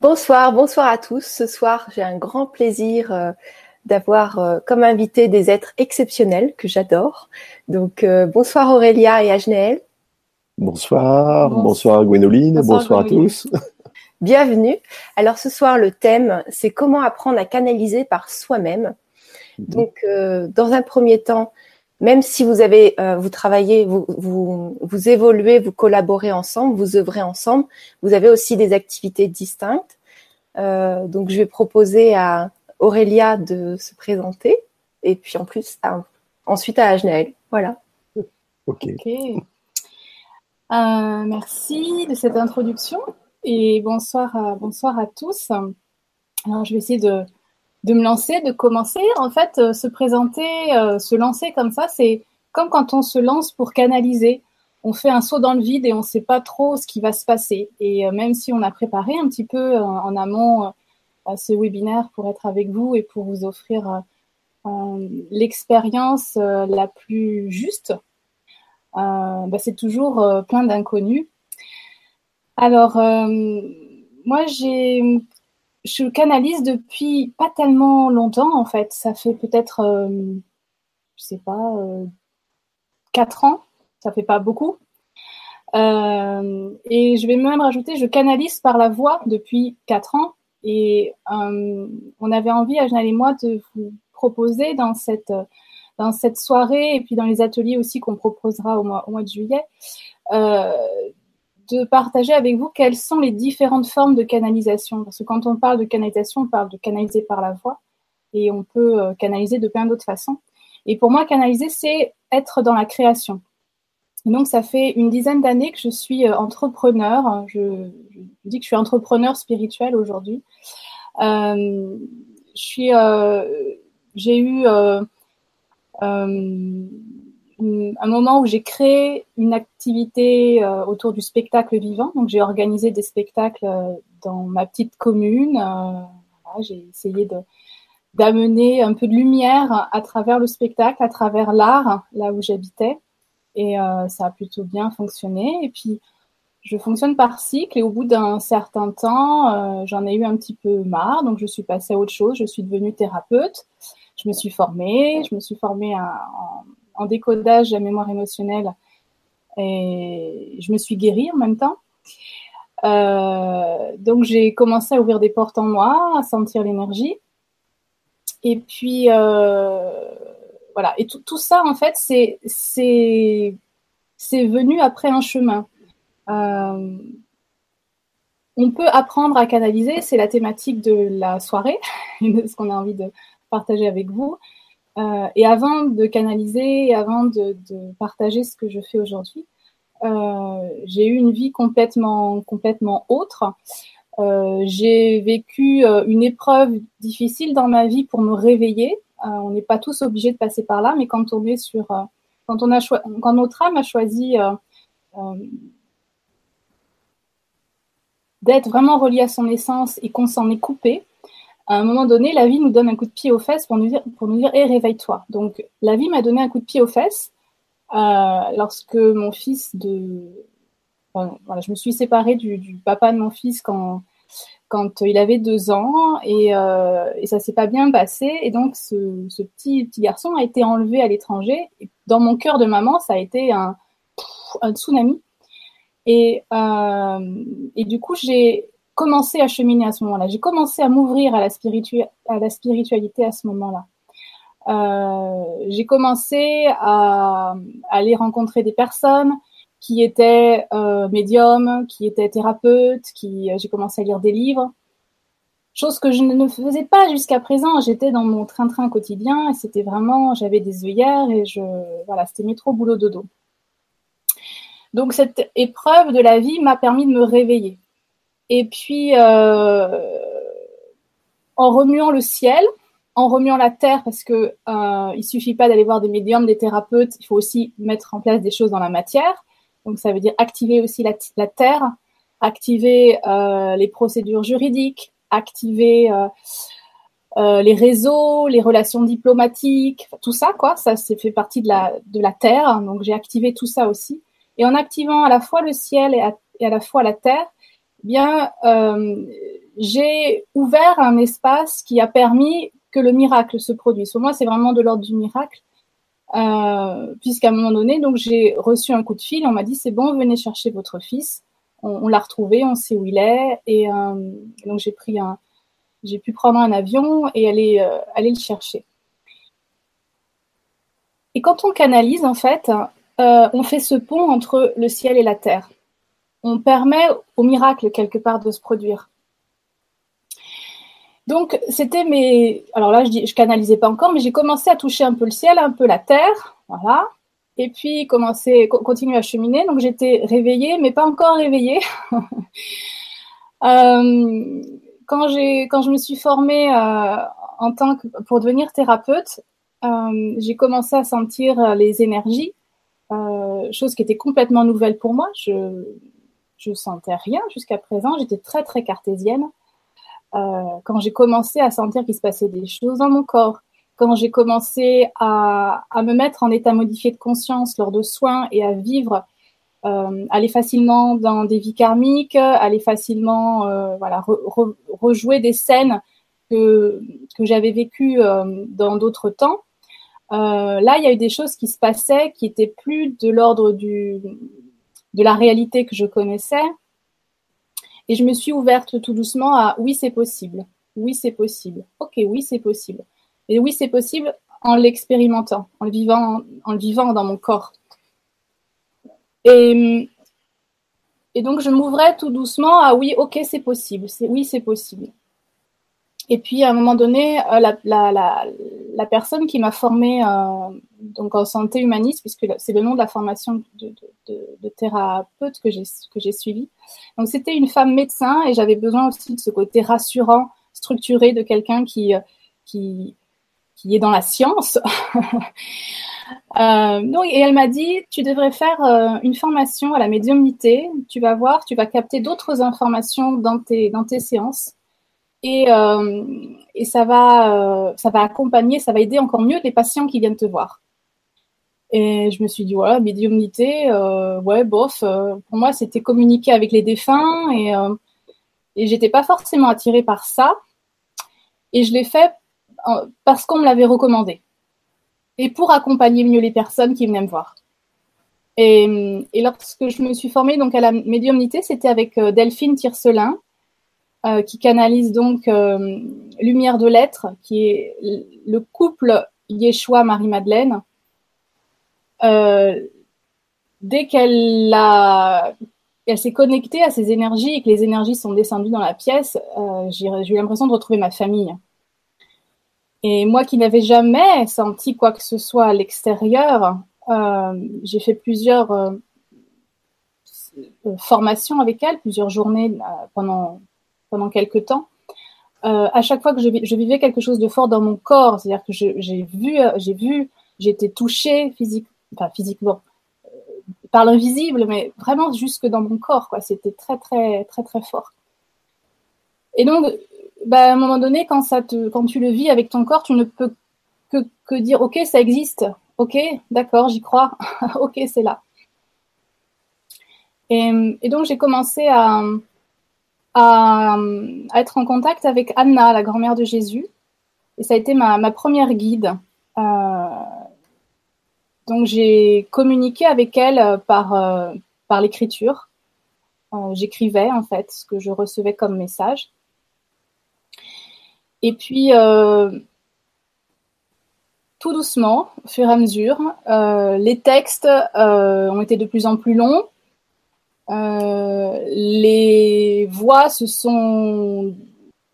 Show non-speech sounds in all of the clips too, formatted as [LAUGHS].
Bonsoir, bonsoir à tous. Ce soir, j'ai un grand plaisir euh, d'avoir euh, comme invité des êtres exceptionnels que j'adore. Donc, euh, bonsoir Aurélia et Ajneel. Bonsoir, bonsoir, Gwénoline, bonsoir, à tous. [LAUGHS] Bienvenue. Alors ce soir, le thème, c'est comment apprendre à canaliser par soi-même. Mhm. Donc, dans un premier temps, même si vous avez, vous travaillez, vous, vous, vous évoluez, vous collaborez ensemble, vous œuvrez ensemble, vous avez aussi des activités distinctes. Euh, donc, je vais proposer à Aurélia de se présenter et puis en plus, ensuite à Ajnael. Voilà. Ok. Euh, merci de cette introduction et bonsoir à, bonsoir à tous. Alors, je vais essayer de, de me lancer, de commencer. En fait, euh, se présenter, se lancer comme ça, c'est comme quand on se lance pour canaliser on fait un saut dans le vide et on ne sait pas trop ce qui va se passer. Et euh, même si on a préparé un petit peu euh, en amont euh, ce webinaire pour être avec vous et pour vous offrir l'expérience la plus juste, bah, c'est toujours plein d'inconnus. Alors, moi, j'ai, je canalise depuis pas tellement longtemps en fait. Ça fait peut-être, je sais pas, quatre ans ça fait pas beaucoup. Euh, et je vais même rajouter, je canalise par la voix depuis quatre ans. Et euh, on avait envie, Ajnal et moi, de vous proposer dans cette, dans cette soirée et puis dans les ateliers aussi qu'on proposera au mois, au mois de juillet, euh, de partager avec vous quelles sont les différentes formes de canalisation. Parce que quand on parle de canalisation, on parle de canaliser par la voix et on peut canaliser de plein d'autres façons. Et pour moi, canaliser, c'est être dans la création. Donc, ça fait une dizaine d'années que je suis euh, entrepreneur. Je, dis que je suis entrepreneur spirituel aujourd'hui. Euh, euh, j'ai eu un moment où j'ai créé une activité autour du spectacle vivant. Donc, j'ai organisé des spectacles dans ma petite commune. j'ai essayé d'amener un peu de lumière à travers le spectacle, à travers l'art, là où j'habitais. Et euh, ça a plutôt bien fonctionné. Et puis, je fonctionne par cycle et au bout d'un certain temps, euh, j'en ai eu un petit peu marre. Donc, je suis passée à autre chose. Je suis devenue thérapeute. Je me suis formée. Je me suis formée en, décodage de la mémoire émotionnelle et je me suis guérie en même temps. Euh, donc, j'ai commencé à ouvrir des portes en moi, à sentir l'énergie. Et puis, voilà. Et tout, ça, en fait, c'est c'est venu après un chemin. Euh, on peut apprendre à canaliser, c'est la thématique de la soirée, [LAUGHS] ce qu'on a envie de partager avec vous. Euh, et avant de canaliser, avant de, partager ce que je fais aujourd'hui, euh, j'ai eu une vie complètement, complètement autre. j'ai vécu une épreuve difficile dans ma vie pour me réveiller. Euh, on n'est pas tous obligés de passer par là, mais quand on est sur, euh, quand on a quand notre âme a choisi euh, d'être vraiment relié à son essence et qu'on s'en est coupé, à un moment donné, la vie nous donne un coup de pied aux fesses pour nous dire, pour nous dire, hé, réveille-toi. Donc, la vie m'a donné un coup de pied aux fesses lorsque mon fils de, voilà, je me suis séparée du, papa de mon fils quand quand il avait deux ans et, euh, et ça s'est pas bien passé et donc ce, petit petit garçon a été enlevé à l'étranger. Dans mon cœur de maman, ça a été un, un tsunami et, euh, et du coup j'ai commencé à cheminer à ce moment-là. J'ai commencé à m'ouvrir à la spiritualité à ce moment-là. Euh, j'ai commencé à aller rencontrer des personnes, qui était euh, médium, qui était thérapeute, qui euh, j'ai commencé à lire des livres, chose que je ne faisais pas jusqu'à présent. J'étais dans mon train-train quotidien et c'était vraiment, j'avais des œillères et je, voilà, c'était métro boulot dodo. Donc cette épreuve de la vie m'a permis de me réveiller. Et puis euh, en remuant le ciel, en remuant la terre, parce que euh, il suffit pas d'aller voir des médiums, des thérapeutes, il faut aussi mettre en place des choses dans la matière. Donc ça veut dire activer aussi la, terre, activer euh, les procédures juridiques, activer euh, euh, les réseaux, les relations diplomatiques, tout ça quoi. Ça c'est fait partie de la de la terre. Donc j'ai activé tout ça aussi. Et en activant à la fois le ciel et à, la fois la terre, eh bien j'ai ouvert un espace qui a permis que le miracle se produise. Pour moi, c'est vraiment de l'ordre du miracle. Euh, puisqu'à un moment donné, donc j'ai reçu un coup de fil, on m'a dit c'est bon, venez chercher votre fils. On, l'a retrouvé, on sait où il est, et euh, donc j'ai pris un, j'ai pu prendre un avion et aller euh, aller le chercher. Et quand on canalise, en fait, on fait ce pont entre le ciel et la terre. On permet au miracle quelque part de se produire. Donc, c'était mes. Alors là, je, dis, je canalisais pas encore, mais j'ai commencé à toucher un peu le ciel, un peu la terre. Voilà. Et puis, commencer, continuer à cheminer. Donc, j'étais réveillée, mais pas encore réveillée. [LAUGHS] euh, quand, quand je me suis formée euh, en tant que, pour devenir thérapeute, euh, j'ai commencé à sentir les énergies, chose qui était complètement nouvelle pour moi. Je je sentais rien jusqu'à présent. J'étais très très cartésienne. Euh, quand j'ai commencé à sentir qu'il se passait des choses dans mon corps, quand j'ai commencé à, à, me mettre en état modifié de conscience lors de soins et à vivre, euh, aller facilement dans des vies karmiques, aller facilement euh, voilà, rejouer des scènes que, que j'avais vécues euh, dans d'autres temps. Euh, là, il y a eu des choses qui se passaient qui étaient plus de l'ordre du de la réalité que je connaissais, et je me suis ouverte tout doucement à oui, c'est possible. Oui, c'est possible. Ok, oui, c'est possible. Et oui, c'est possible en l'expérimentant, en le vivant, en vivant dans mon corps. Et, et donc, je m'ouvrais tout doucement à oui, ok, c'est possible. C'est, oui, c'est possible. Et puis, à un moment donné, euh, la, personne qui m'a formée euh, donc en santé humaniste, puisque c'est le nom de la formation de, thérapeute que j'ai que j'ai suivi. Donc, c'était une femme médecin et j'avais besoin aussi de ce côté rassurant, structuré de quelqu'un qui qui est dans la science. [LAUGHS] euh, donc, et elle m'a dit, tu devrais faire euh, une formation à la médiumnité. Tu vas voir, tu vas capter d'autres informations dans tes séances et, euh, et ça va, euh, ça va accompagner, ça va aider encore mieux les patients qui viennent te voir. Et je me suis dit, voilà, médiumnité, euh, ouais, bof. Pour moi, c'était communiquer avec les défunts et, euh, et j'étais pas forcément attirée par ça. Et je l'ai fait parce qu'on me l'avait recommandé. Et pour accompagner mieux les personnes qui venaient me voir. Et, lorsque je me suis formée donc à la médiumnité, c'était avec Delphine Tiercelin, euh, qui canalise donc euh, Lumière de l'être, qui est le couple Yeshua-Marie-Madeleine. Euh, dès qu'elle a, elle s'est connectée à ces énergies et que les énergies sont descendues dans la pièce, j'ai eu l'impression de retrouver ma famille. Et moi qui n'avais jamais senti quoi que ce soit à l'extérieur, j'ai fait plusieurs formations avec elle, plusieurs journées pendant pendant quelques temps, euh, à chaque fois que je, vivais quelque chose de fort dans mon corps, c'est-à-dire que j'ai vu, euh, j'ai vu, été touchée physique, enfin physiquement, euh, par l'invisible, mais vraiment jusque dans mon corps, quoi. C'était très, très, très, très fort. Et donc, bah, à un moment donné, quand tu le vis avec ton corps, tu ne peux que, dire, ok, ça existe, ok, d'accord, j'y crois, [LAUGHS] ok, c'est là. Et donc j'ai commencé à, à, être en contact avec Anna, la grand-mère de Jésus. Et ça a été ma, première guide. Euh, donc j'ai communiqué avec elle par, euh, par l'écriture. Euh, J'écrivais en fait ce que je recevais comme message. Et puis, tout doucement, au fur et à mesure, les textes ont été de plus en plus longs. Euh, les voix se sont.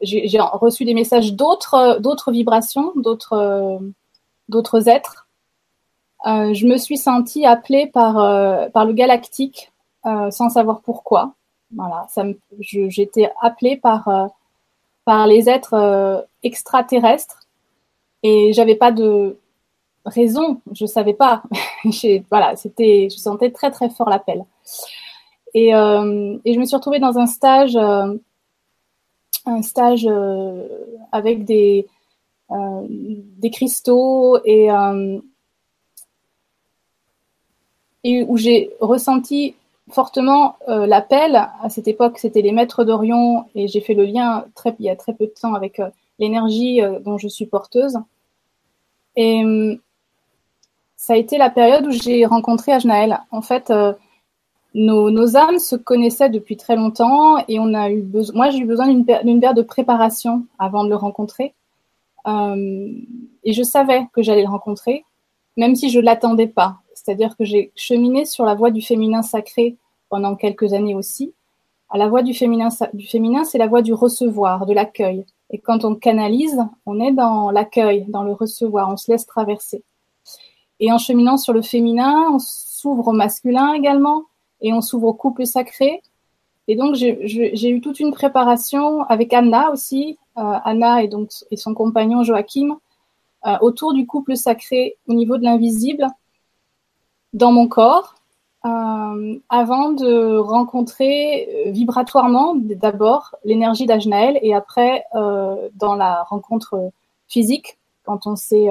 J'ai reçu des messages d'autres, vibrations, d'autres, êtres. Euh, je me suis sentie appelée par, euh, par le galactique sans savoir pourquoi. Voilà, ça j'étais appelée par, par les êtres extraterrestres et j'avais pas de raison, je savais pas. [LAUGHS] voilà, c'était, je sentais très très fort l'appel. Et, euh, et, je me suis retrouvée dans un stage, euh, un stage euh, avec des, des cristaux et, et où j'ai ressenti fortement l'appel. À cette époque, c'était les maîtres d'Orion et j'ai fait le lien très, il y a très peu de temps avec l'énergie dont je suis porteuse. Et ça a été la période où j'ai rencontré Ajnaël. En fait, nos, âmes se connaissaient depuis très longtemps et on a eu besoin. Moi, j'ai eu besoin d'une période de préparation avant de le rencontrer. Euh, et je savais que j'allais le rencontrer, même si je ne l'attendais pas. C'est-à-dire que j'ai cheminé sur la voie du féminin sacré pendant quelques années aussi. À la voie du féminin, c'est la voie du recevoir, de l'accueil. Et quand on canalise, on est dans l'accueil, dans le recevoir, on se laisse traverser. Et en cheminant sur le féminin, on s'ouvre au masculin également, et on s'ouvre au couple sacré. Et donc, j'ai eu toute une préparation avec Anna aussi, euh, Anna et, donc, et son compagnon Joachim, euh, autour du couple sacré au niveau de l'invisible dans mon corps, euh, avant de rencontrer vibratoirement d'abord l'énergie d'Ajnaël et après dans la rencontre physique, quand on s'est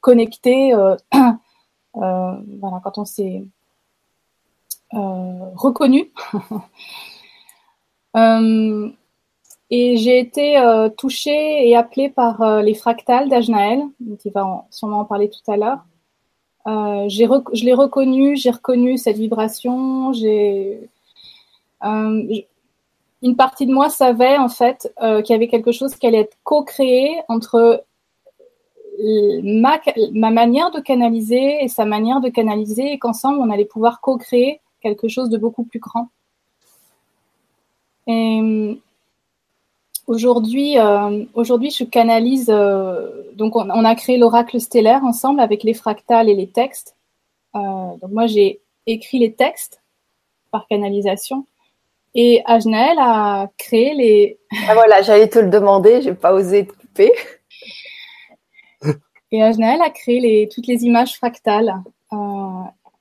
connecté, [CLEARS THROAT] voilà, quand on s'est euh, reconnu [LAUGHS] euh, et j'ai été euh, touchée et appelée par les fractales d'Ajnaël, qui va sûrement en parler tout à l'heure. Euh, je l'ai reconnu, j'ai reconnu cette vibration. J'ai une partie de moi savait en fait qu'il y avait quelque chose qui allait être co-créé entre ma, ma, manière de canaliser et sa manière de canaliser, et qu'ensemble on allait pouvoir co-créer quelque chose de beaucoup plus grand. Et euh, aujourd'hui, euh, aujourd'hui, je canalise. Euh, donc, on, a créé l'oracle stellaire ensemble avec les fractales et les textes. donc, moi, j'ai écrit les textes par canalisation. Et Ajnael a créé les. Ah voilà, j'allais te le demander, j'ai pas osé te couper. Et Ajnael a créé les, toutes les images fractales.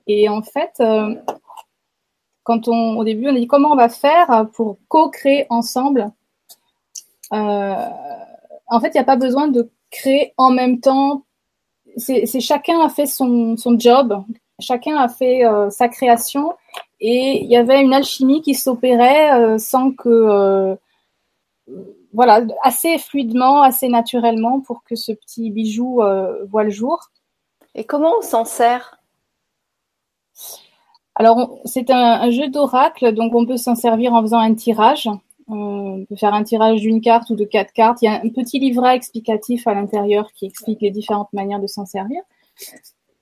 et en fait, quand on, au début, on a dit comment on va faire pour co-créer ensemble. Euh, en fait, il n'y a pas besoin de créer en même temps. C'est chacun a fait son, job, chacun a fait euh, sa création, et il y avait une alchimie qui s'opérait euh, sans que, voilà, assez fluidement, assez naturellement pour que ce petit bijou voit le jour. Et comment on s'en sert? Alors, c'est un, jeu d'oracle, donc on peut s'en servir en faisant un tirage. On peut faire un tirage d'une carte ou de quatre cartes. Il y a un petit livret explicatif à l'intérieur qui explique les différentes manières de s'en servir.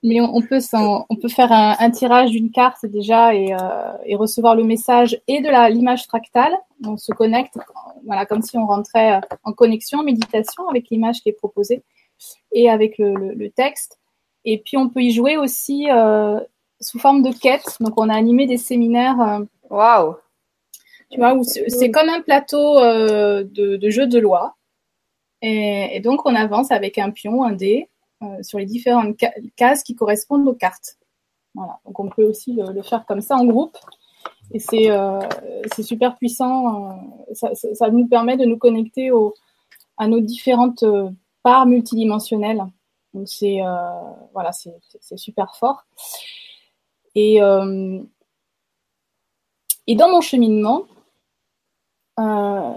Mais on, peut, on peut faire un, tirage d'une carte déjà et, euh, recevoir le message et de l'image fractale. On se connecte, voilà, comme si on rentrait euh, en connexion, méditation avec l'image qui est proposée et avec le, le, texte. Et puis on peut y jouer aussi euh, sous forme de quête. Donc, on a animé des séminaires. Euh, Waouh! Tu vois, c'est comme un plateau euh, de, de jeu de loi. Et, donc, on avance avec un pion, un dé, euh, sur les différentes cases qui correspondent aux cartes. Voilà. Donc, on peut aussi le, faire comme ça en groupe. Et c'est super puissant. Ça, ça, nous permet de nous connecter au, à nos différentes parts multidimensionnelles. Donc, c'est voilà, c'est super fort. Et, euh, et dans mon cheminement, euh,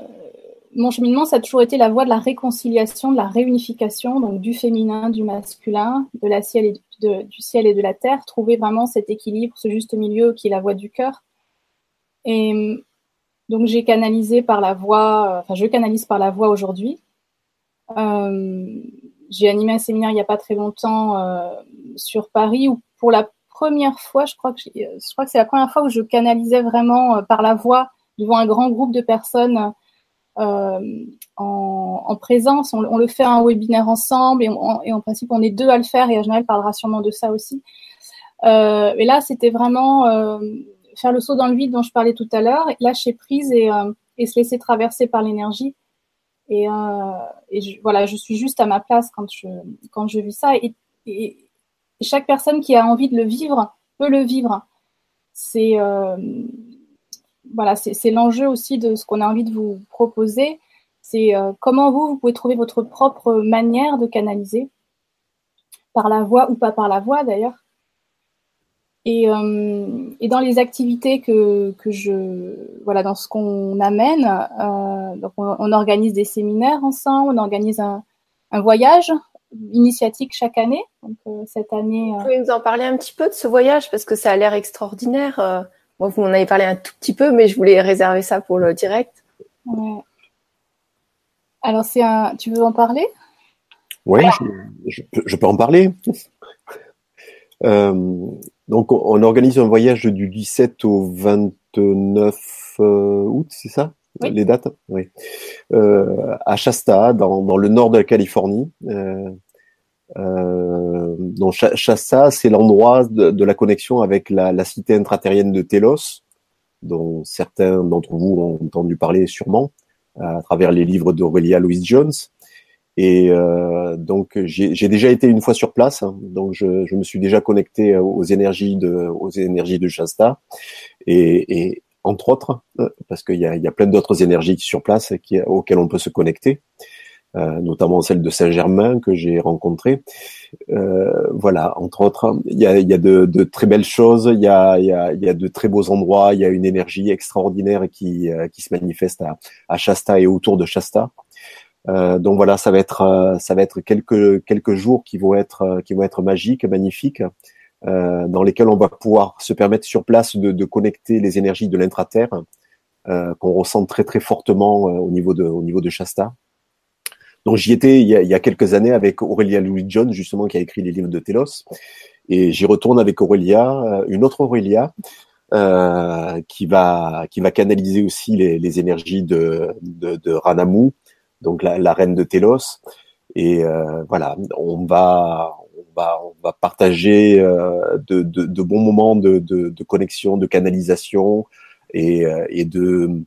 mon cheminement, ça a toujours été la voie de la réconciliation, de la réunification, donc du féminin, du masculin, de la ciel et du ciel et de la terre, trouver vraiment cet équilibre, ce juste milieu qui est la voie du cœur. Et donc j'ai canalisé par la voie, enfin je canalise par la voie aujourd'hui. Euh, j'ai animé un séminaire il n'y a pas très longtemps sur Paris où pour la première fois, je crois que je crois que c'est la première fois où je canalisais vraiment euh, par la voix devant un grand groupe de personnes euh, en, présence. On, le fait un webinaire ensemble et, en principe on est deux à le faire et Ajnaël parlera sûrement de ça aussi. Euh, et là, c'était vraiment faire le saut dans le vide dont je parlais tout à l'heure, lâcher prise et, se laisser traverser par l'énergie. Et, voilà, je suis juste à ma place quand je quand je vis ça. et chaque personne qui a envie de le vivre peut le vivre. C'est euh, voilà, c'est l'enjeu aussi de ce qu'on a envie de vous proposer. C'est euh, comment vous, vous pouvez trouver votre propre manière de canaliser, par la voix ou pas par la voix d'ailleurs. Et, euh, dans les activités que, que je voilà dans ce qu'on amène, donc on, organise des séminaires ensemble, on organise un voyage initiatique chaque année. Donc euh, cette année. Vous pouvez nous en parler un petit peu de ce voyage parce que ça a l'air extraordinaire. Moi, vous m'en avez parlé un tout petit peu, mais je voulais réserver ça pour le direct. Ouais. Alors c'est un. Tu veux en parler? Oui, je, je, peux en parler. [LAUGHS] Euh, donc, on organise un voyage du 17 au 29 euh, août, c'est ça? Les dates? Oui. Euh, à Shasta, dans, dans, le nord de la Californie. Euh, euh, donc Shasta, c'est l'endroit de, la connexion avec la, cité intraterrienne de Telos, dont certains d'entre vous ont entendu parler sûrement à travers les livres d'Aurélia Louise Jones. Et euh, donc j'ai déjà été une fois sur place, hein. donc je, me suis déjà connecté aux énergies de aux énergies de Shasta et, entre autres euh, parce qu'il y a, plein d'autres énergies sur place qui, auxquelles on peut se connecter, euh, notamment celle de Saint-Germain que j'ai rencontrée. Euh, voilà, entre autres, il y a, y a de, de, très belles choses, il y a, y, a, y a de très beaux endroits, il y a une énergie extraordinaire qui, euh, qui se manifeste à, à Shasta et autour de Shasta. Euh, donc voilà, ça va être euh, ça va être quelques quelques jours qui vont être euh, qui vont être magiques, magnifiques, dans lesquels on va pouvoir se permettre sur place de, de connecter les énergies de l'intraterre qu'on ressent très très fortement au niveau de au niveau de Shasta. Donc j'y étais il y, a, il y, a, quelques années avec Aurélia Louis John justement qui a écrit les livres de Telos et j'y retourne avec Aurélia, une autre Aurélia. Euh, qui va qui va canaliser aussi les, les énergies de, de, de Ranamu donc la, reine de Télos. Et euh, voilà, on va, on va, on va partager euh, de, de, bons moments de, de, connexion, de canalisation et, euh, et de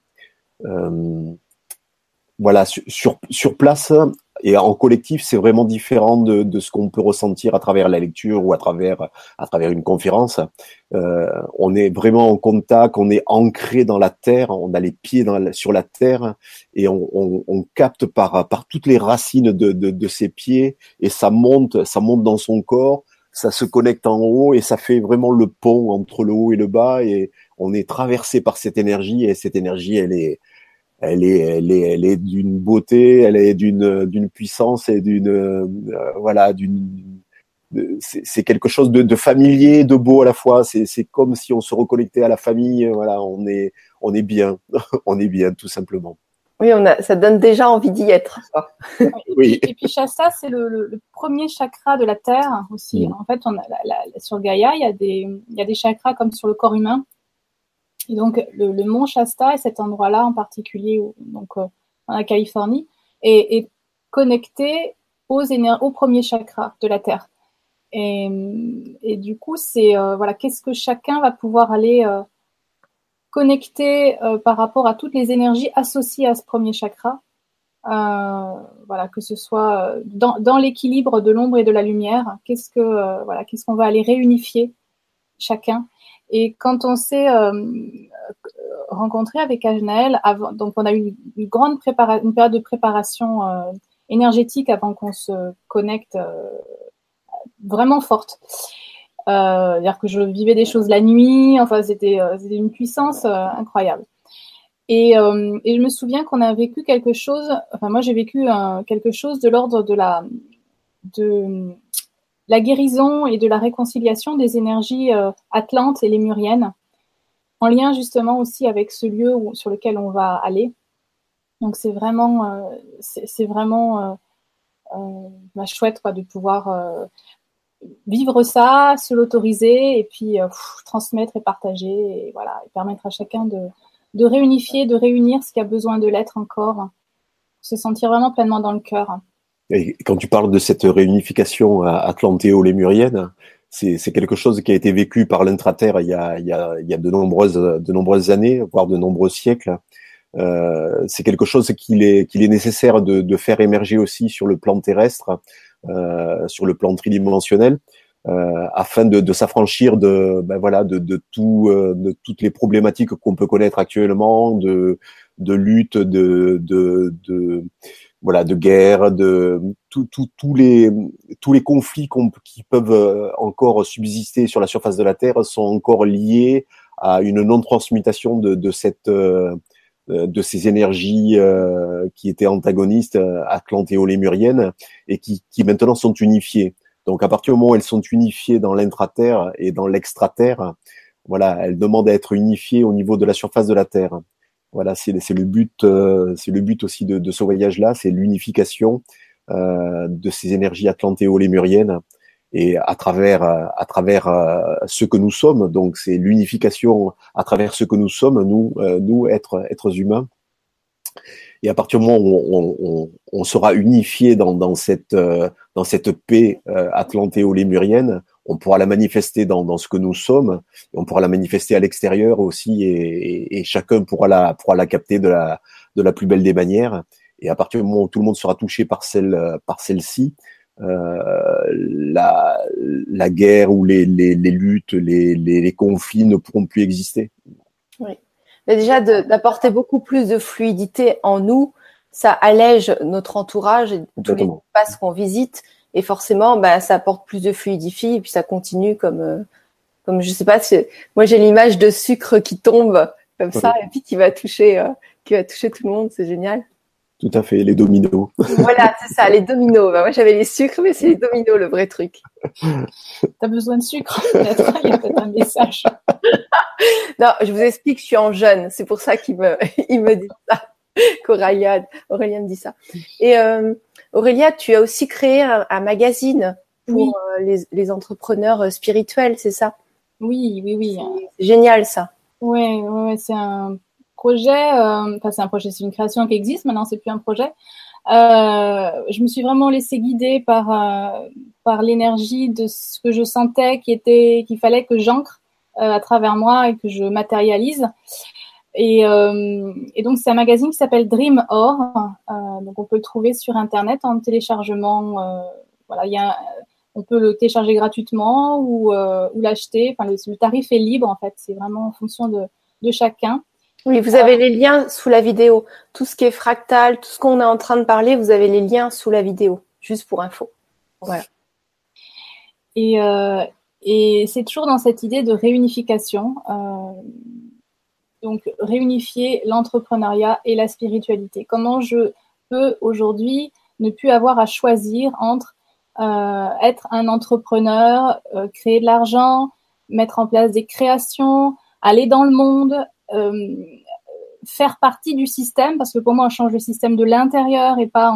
voilà sur, sur place et en collectif, c'est vraiment différent de, de ce qu'on peut ressentir à travers la lecture ou à travers à travers une conférence. Euh, on est vraiment en contact, on est ancré dans la terre, on a les pieds dans sur la terre et on, on, on, capte par par toutes les racines de, de, de ses pieds et ça monte, ça monte dans son corps, ça se connecte en haut et ça fait vraiment le pont entre le haut et le bas et on est traversé par cette énergie et cette énergie, elle est elle est, elle est, elle est d'une beauté, elle est d'une, d'une puissance et d'une, euh, voilà, d'une, c'est quelque chose de, de, familier, de beau à la fois. C'est, c'est comme si on se reconnectait à la famille. Voilà, on est, on est bien, [LAUGHS] on est bien, tout simplement. Oui, on a, ça donne déjà envie d'y être. oui. Et puis Shasta, c'est le, le, premier chakra de la Terre aussi. Mm. En fait, on a la, sur Gaïa, il y a des, il y a des chakras comme sur le corps humain. Et donc, le, mont Shasta et cet endroit-là en particulier, donc euh, dans la Californie, est, connecté aux au premier chakra de la Terre. Et, et du coup, c'est euh, voilà, qu'est-ce que chacun va pouvoir aller euh, connecter par rapport à toutes les énergies associées à ce premier chakra. voilà, que ce soit dans, dans l'équilibre de l'ombre et de la lumière. Qu'est-ce que voilà, qu'est-ce qu'on va aller réunifier chacun et quand on s'est euh, rencontré avec Agenel, avant, donc on a eu une grande préparation, une période de préparation euh, énergétique avant qu'on se connecte euh, vraiment forte. C'est-à-dire que je vivais des choses la nuit, enfin c'était une puissance incroyable. Et, je me souviens qu'on a vécu quelque chose, enfin moi j'ai vécu quelque chose de l'ordre de la la guérison et de la réconciliation des énergies euh, atlantes et lémuriennes, en lien justement aussi avec ce lieu sur lequel on va aller. Donc c'est vraiment, euh, c'est vraiment euh, bah, chouette de pouvoir vivre ça, se l'autoriser et puis transmettre et partager et voilà, et permettre à chacun de réunifier, de réunir ce qui a besoin de l'être encore, se sentir vraiment pleinement dans le cœur. Et quand tu parles de cette réunification atlantéo-lémurienne, c'est quelque chose qui a été vécu par l'intraterre il y a, il il y a de, nombreuses, de nombreuses années, voire de nombreux siècles. Euh, c'est quelque chose qu'il est, qu'il est nécessaire de, de, faire émerger aussi sur le plan terrestre, euh, sur le plan tridimensionnel, euh, afin de, de s'affranchir de, ben voilà, de, de, tout, euh, de toutes les problématiques qu'on peut connaître actuellement, de, de lutte, de, de, de voilà, de guerre, de tous les tous les conflits qui peuvent encore subsister sur la surface de la Terre sont encore liés à une non transmutation de, de cette de ces énergies qui étaient antagonistes, atlantéo-lémuriennes, et qui, qui maintenant sont unifiées. Donc à partir du moment où elles sont unifiées dans l'intraterre et dans l'extraterre, voilà, elles demandent à être unifiées au niveau de la surface de la Terre. Voilà, c'est le but, euh, c'est le but aussi de, ce voyage-là, c'est l'unification euh, de ces énergies atlantéo-lémuriennes et à travers à travers euh, ce que nous sommes. Donc c'est l'unification à travers ce que nous sommes, nous nous êtres êtres humains. Et à partir du moment où on, sera unifié dans, dans, cette, dans cette paix atlantéo-lémurienne, on pourra la manifester dans, dans ce que nous sommes, on pourra la manifester à l'extérieur aussi, et, et, chacun pourra la, pourra la capter de la, de la plus belle des manières. Et à partir du moment où tout le monde sera touché par celle, par celle-ci, euh, la, la guerre ou les, les, les luttes, les, les, les conflits ne pourront plus exister. Oui déjà d'apporter beaucoup plus de fluidité en nous, ça allège notre entourage et tous les espaces qu'on visite. Et forcément, bah, ça apporte plus de fluidifie et puis ça continue comme, euh, comme je sais pas, moi j'ai l'image de sucre qui tombe comme ça et puis qui va toucher, euh, qui va toucher tout le monde. C'est génial. Tout à fait, les dominos. [LAUGHS] voilà, c'est ça, les dominos. Bah, moi, j'avais les sucres, mais c'est les dominos, le vrai truc. [LAUGHS] T'as besoin de sucre, [LAUGHS] peut-être. Il y a peut-être un message. non, je vous explique, je suis en jeûne. C'est pour ça qu'il me, il me dit ça. [LAUGHS] Qu'Aurélien, Aurélien me dit ça. Et euh, Aurélia, tu as aussi créé un, magazine pour euh, les, les, entrepreneurs euh, spirituels, c'est ça? Oui, oui, oui. Génial, ça. Ouais, ouais, c'est un projet. Euh, enfin, c'est un projet, c'est une création qui existe. Maintenant, c'est plus un projet. Euh, je me suis vraiment laissée guider par euh, par l'énergie de ce que je sentais qui était qu'il fallait que j'ancre à travers moi et que je matérialise. Et, euh, et donc c'est un magazine qui s'appelle Dream Or. donc on peut le trouver sur internet en téléchargement. voilà, il y a on peut le télécharger gratuitement ou, ou l'acheter. Enfin, le, le, tarif est libre en fait. C'est vraiment en fonction de, de chacun. Oui, vous avez les liens sous la vidéo. Tout ce qui est fractal, tout ce qu'on est en train de parler, vous avez les liens sous la vidéo, juste pour info. Voilà. Et, euh, et c'est toujours dans cette idée de réunification. Euh, donc, réunifier l'entrepreneuriat et la spiritualité. Comment je peux aujourd'hui ne plus avoir à choisir entre euh, être un entrepreneur, euh, créer de l'argent, mettre en place des créations, aller dans le monde, euh, faire partie du système, parce que pour moi, on change le système de l'intérieur et pas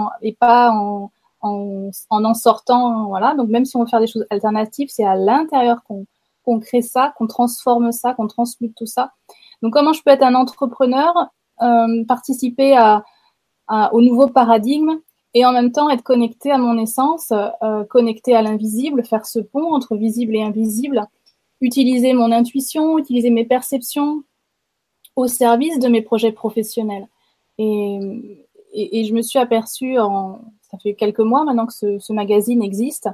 en, en, sortant. Voilà. Donc, même si on veut faire des choses alternatives, c'est à l'intérieur qu'on crée ça, qu'on transforme ça, qu'on transmute tout ça. Donc, comment je peux être un entrepreneur, euh, participer au nouveau paradigme et en même temps être connecté à mon essence, euh, connecté à l'invisible, faire ce pont entre visible et invisible, utiliser mon intuition, utiliser mes perceptions au service de mes projets professionnels. Et, je me suis aperçue en, ça fait quelques mois maintenant que ce, magazine existe,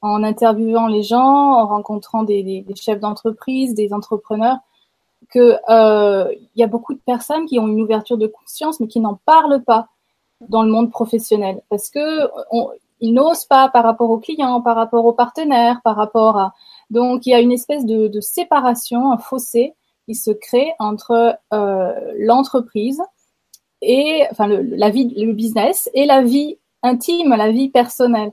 en interviewant les gens, en rencontrant des chefs d'entreprise, des entrepreneurs, que euh, il y a beaucoup de personnes qui ont une ouverture de conscience, mais qui n'en parlent pas dans le monde professionnel, parce que ils n'osent pas par rapport aux clients, par rapport aux partenaires, par rapport à donc il y a une espèce de, de séparation, un fossé qui se crée entre euh, l'entreprise et enfin le, la vie, le business et la vie intime, la vie personnelle.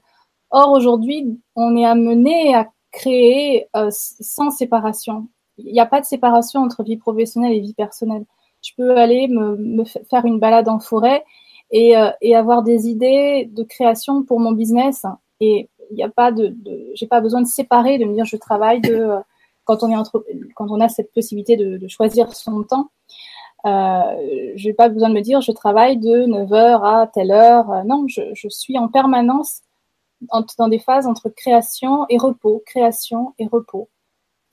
Or, aujourd'hui, on est amené à créer euh, sans séparation. Il n'y a pas de séparation entre vie professionnelle et vie personnelle. Je peux aller me, faire une balade en forêt et, euh, et, avoir des idées de création pour mon business. Et il n'y a pas de, j'ai pas besoin de séparer, de me dire je travaille de euh, quand on est entre, quand on a cette possibilité de, choisir son temps. Euh, je n'ai pas besoin de me dire je travaille de 9h à telle heure. Euh, non, je, je suis en permanence dans des phases entre création et repos, création et repos.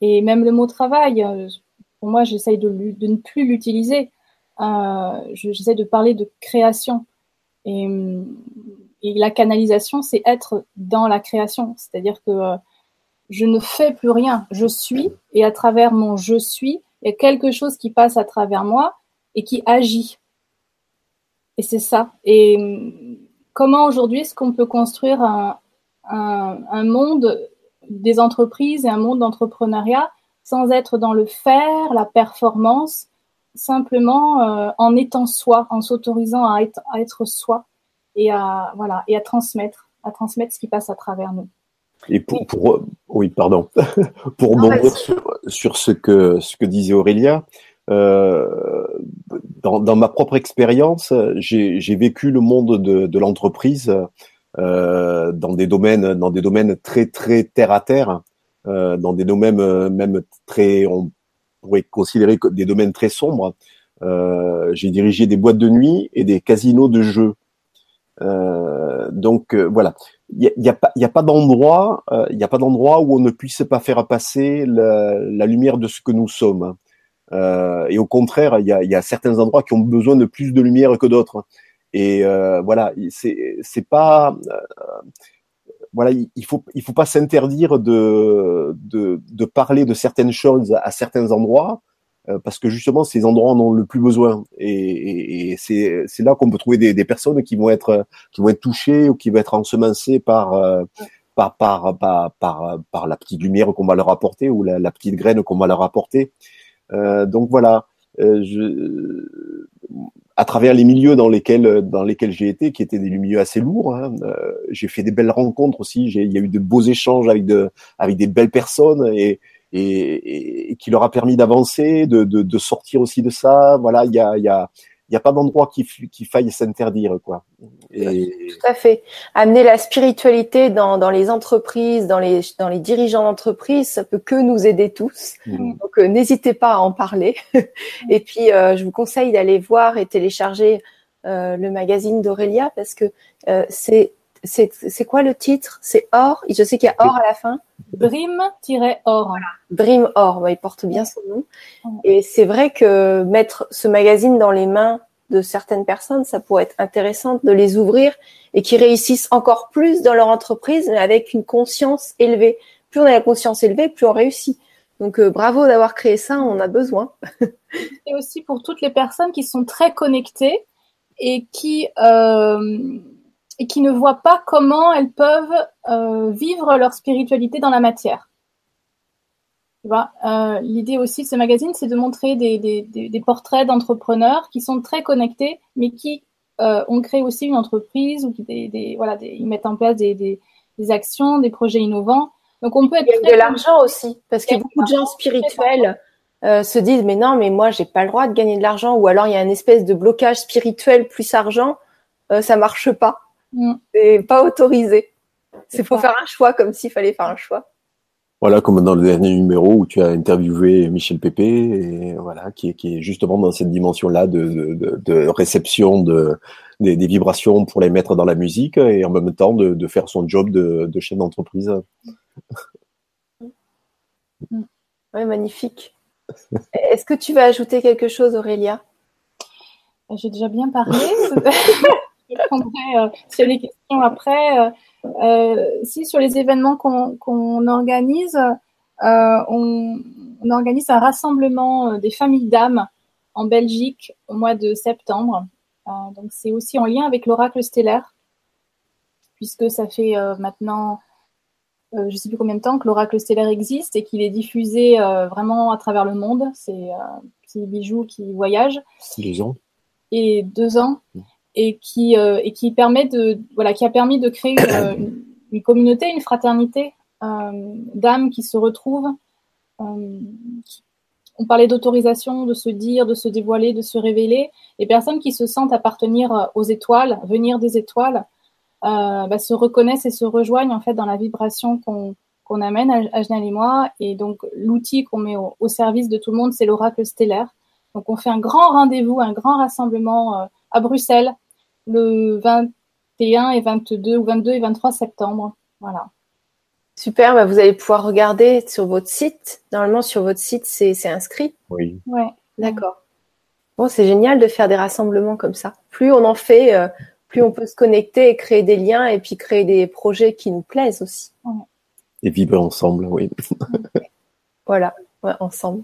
Et même le mot travail, euh, pour moi, j'essaye de, ne plus l'utiliser. Euh, j'essaie de parler de création. Et, et la canalisation, c'est être dans la création. C'est-à-dire que euh, je ne fais plus rien, je suis, et à travers mon je suis, il y a quelque chose qui passe à travers moi et qui agit. Et c'est ça. Et, comment aujourd'hui est-ce qu'on peut construire un, monde des entreprises et un monde d'entrepreneuriat sans être dans le faire, la performance, simplement euh, en étant soi, en s'autorisant à être, à être soi et à voilà et à transmettre, à transmettre ce qui passe à travers nous. Et pour, pour oui, pardon, [LAUGHS] pour rebondir sur, sur, ce que ce que disait Aurélia, euh, dans, dans, ma propre expérience, j'ai vécu le monde de, de l'entreprise euh, dans des domaines dans des domaines très très terre à terre, euh, dans des domaines euh, même très on pourrait considérer des domaines très sombres. J'ai dirigé des boîtes de nuit et des casinos de jeux. Donc voilà, il n'y a, a, pas, d'endroit, il a pas d'endroit où on ne puisse pas faire passer la, lumière de ce que nous sommes. Et au contraire, il y a, certains endroits qui ont besoin de plus de lumière que d'autres. Et euh, voilà, c'est c'est pas voilà, il faut il faut pas s'interdire de, de de parler de certaines choses à certains endroits euh, parce que justement ces endroits en ont le plus besoin et, et, et c'est c'est là qu'on peut trouver des, des personnes qui vont être qui vont être touchées ou qui vont être ensemencées par euh, par, par, par, par, par, la petite lumière qu'on va leur apporter ou la, la petite graine qu'on va leur apporter. Euh, donc voilà, euh, je, à travers les milieux dans lesquels dans lesquels j'ai été, qui étaient des milieux assez lourds, hein, euh, j'ai fait des belles rencontres aussi. Il y a eu de beaux échanges avec de avec des belles personnes et et, et qui leur a permis d'avancer, de, de, de, sortir aussi de ça. Voilà, il y a y a n'y a pas d'endroit qui, qui faille s'interdire, quoi. Et... Tout à fait. Amener la spiritualité dans, dans les entreprises, dans les, dans les dirigeants d'entreprise, ça peut que nous aider tous. Mmh. Donc, euh, n'hésitez pas à en parler. [LAUGHS] et puis, euh, je vous conseille d'aller voir et télécharger euh, le magazine d'Aurélia parce que euh, c'est c'est quoi le titre? C'est Or? Je sais qu'il y a Or à la fin. Dream-Or. Voilà. Dream Or. il porte bien son nom. Et c'est vrai que mettre ce magazine dans les mains de certaines personnes, ça pourrait être intéressant de les ouvrir et qui réussissent encore plus dans leur entreprise, mais avec une conscience élevée. Plus on a la conscience élevée, plus on réussit. Donc euh, bravo d'avoir créé ça, on a besoin. [LAUGHS] et aussi pour toutes les personnes qui sont très connectées et qui euh, et qui ne voient pas comment elles peuvent euh, vivre leur spiritualité dans la matière. Tu vois, euh, l'idée aussi de ce magazine, c'est de montrer des, des, des, portraits d'entrepreneurs qui sont très connectés, mais qui euh, ont créé aussi une entreprise ou qui des, voilà, ils mettent en place des, actions, des projets innovants. Donc on peut être Il y a de l'argent aussi, parce que beaucoup de gens spirituels euh, se disent mais non, mais moi j'ai pas le droit de gagner de l'argent, ou alors il y a une espèce de blocage spirituel plus argent, euh, ça marche pas. Mm. C'est pas autorisé. C'est faut faire un choix comme s'il fallait faire un choix. Voilà, comme dans le dernier numéro où tu as interviewé Michel Pépé, et voilà, qui est, qui est justement dans cette dimension-là de, de, de, réception de, des, des, vibrations pour les mettre dans la musique et en même temps de, de faire son job de, de chef d'entreprise. Oui, magnifique. [LAUGHS] Est-ce que tu vas ajouter quelque chose, Aurélia? J'ai déjà bien parlé. [LAUGHS] je prendrai euh, sur les questions après. Euh, euh, si sur les événements qu'on organise, on, on, organise un rassemblement des familles d'âmes en Belgique au mois de septembre. donc c'est aussi en lien avec l'oracle stellaire, puisque ça fait maintenant je ne sais plus combien de temps que l'oracle stellaire existe et qu'il est diffusé vraiment à travers le monde. C'est un petit bijou qui voyage. Deux ans. Et deux ans. Et qui euh, et qui permet de voilà qui a permis de créer une, une communauté, une fraternité euh, d'âmes qui se retrouvent. Euh, on parlait d'autorisation, de se dire, de se dévoiler, de se révéler. Les personnes qui se sentent appartenir aux étoiles, venir des étoiles, euh, bah, se reconnaissent et se rejoignent en fait dans la vibration qu'on amène à, à et moi. Et donc l'outil qu'on met au, au, service de tout le monde, c'est l'oracle stellaire. Donc on fait un grand rendez-vous, un grand rassemblement euh, à Bruxelles le 21 et 22 ou 22 et 23 septembre. Voilà. Super, bah vous allez pouvoir regarder sur votre site. Normalement, sur votre site, c'est inscrit. Oui. Ouais. D'accord. Bon, c'est génial de faire des rassemblements comme ça. Plus on en fait, euh, plus on peut se connecter et créer des liens et puis créer des projets qui nous plaisent aussi. Ouais. Et vivre ensemble, oui. [LAUGHS] voilà, ouais, ensemble.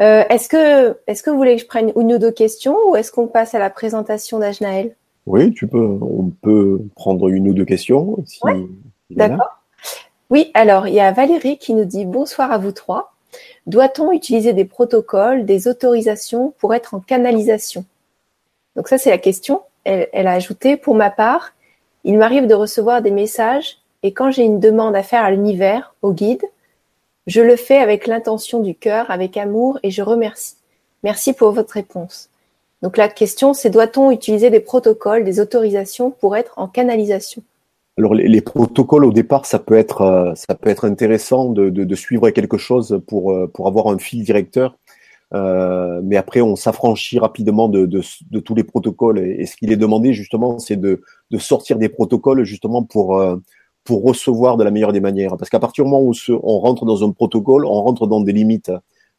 Euh, est-ce que, est-ce que vous voulez que je prenne une ou deux questions ou est-ce qu'on passe à la présentation d'Ajnaël? Oui, tu peux. On peut prendre une ou deux questions. Si D'accord. Oui, alors il y a Valérie qui nous dit bonsoir à vous trois. Doit-on utiliser des protocoles, des autorisations pour être en canalisation? Donc ça, c'est la question. Elle, elle, a ajouté, pour ma part, il m'arrive de recevoir des messages et quand j'ai une demande à faire à l'univers, au guide, je le fais avec l'intention du cœur, avec amour et je remercie. Merci pour votre réponse. Donc la question, c'est doit-on utiliser des protocoles, des autorisations pour être en canalisation? Alors les, protocoles au départ, ça peut être euh, ça peut être intéressant de, suivre quelque chose pour euh, pour avoir un fil directeur, euh, mais après on s'affranchit rapidement de, tous les protocoles et, ce qu'il est demandé justement, c'est de, sortir des protocoles justement pour pour recevoir de la meilleure des manières. Parce qu'à partir du moment où on rentre dans un protocole, on rentre dans des limites,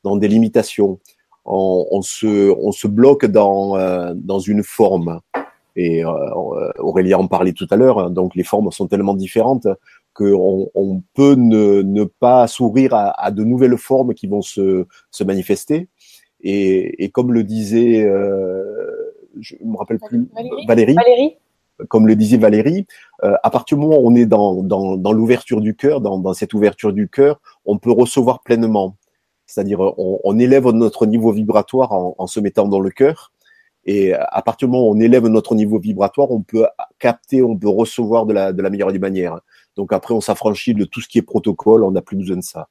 dans des limitations, on, on se on se bloque dans dans une forme. Et euh, Aurélia en parlait tout à l'heure, hein, donc les formes sont tellement différentes qu'on on peut ne, ne, pas sourire à, à, de nouvelles formes qui vont se, se manifester. Et, et, comme le disait, euh, je me rappelle plus, Valérie, Valérie, comme le disait Valérie, euh, à partir du moment où on est dans, dans, dans l'ouverture du cœur, dans, dans, cette ouverture du cœur, on peut recevoir pleinement. C'est-à-dire, on, on, élève notre niveau vibratoire en, en se mettant dans le cœur, et à partir du moment où on élève notre niveau vibratoire, on peut capter, on peut recevoir de la, de la meilleure des manières. Donc après, on s'affranchit de tout ce qui est protocole, on n'a plus besoin de ça.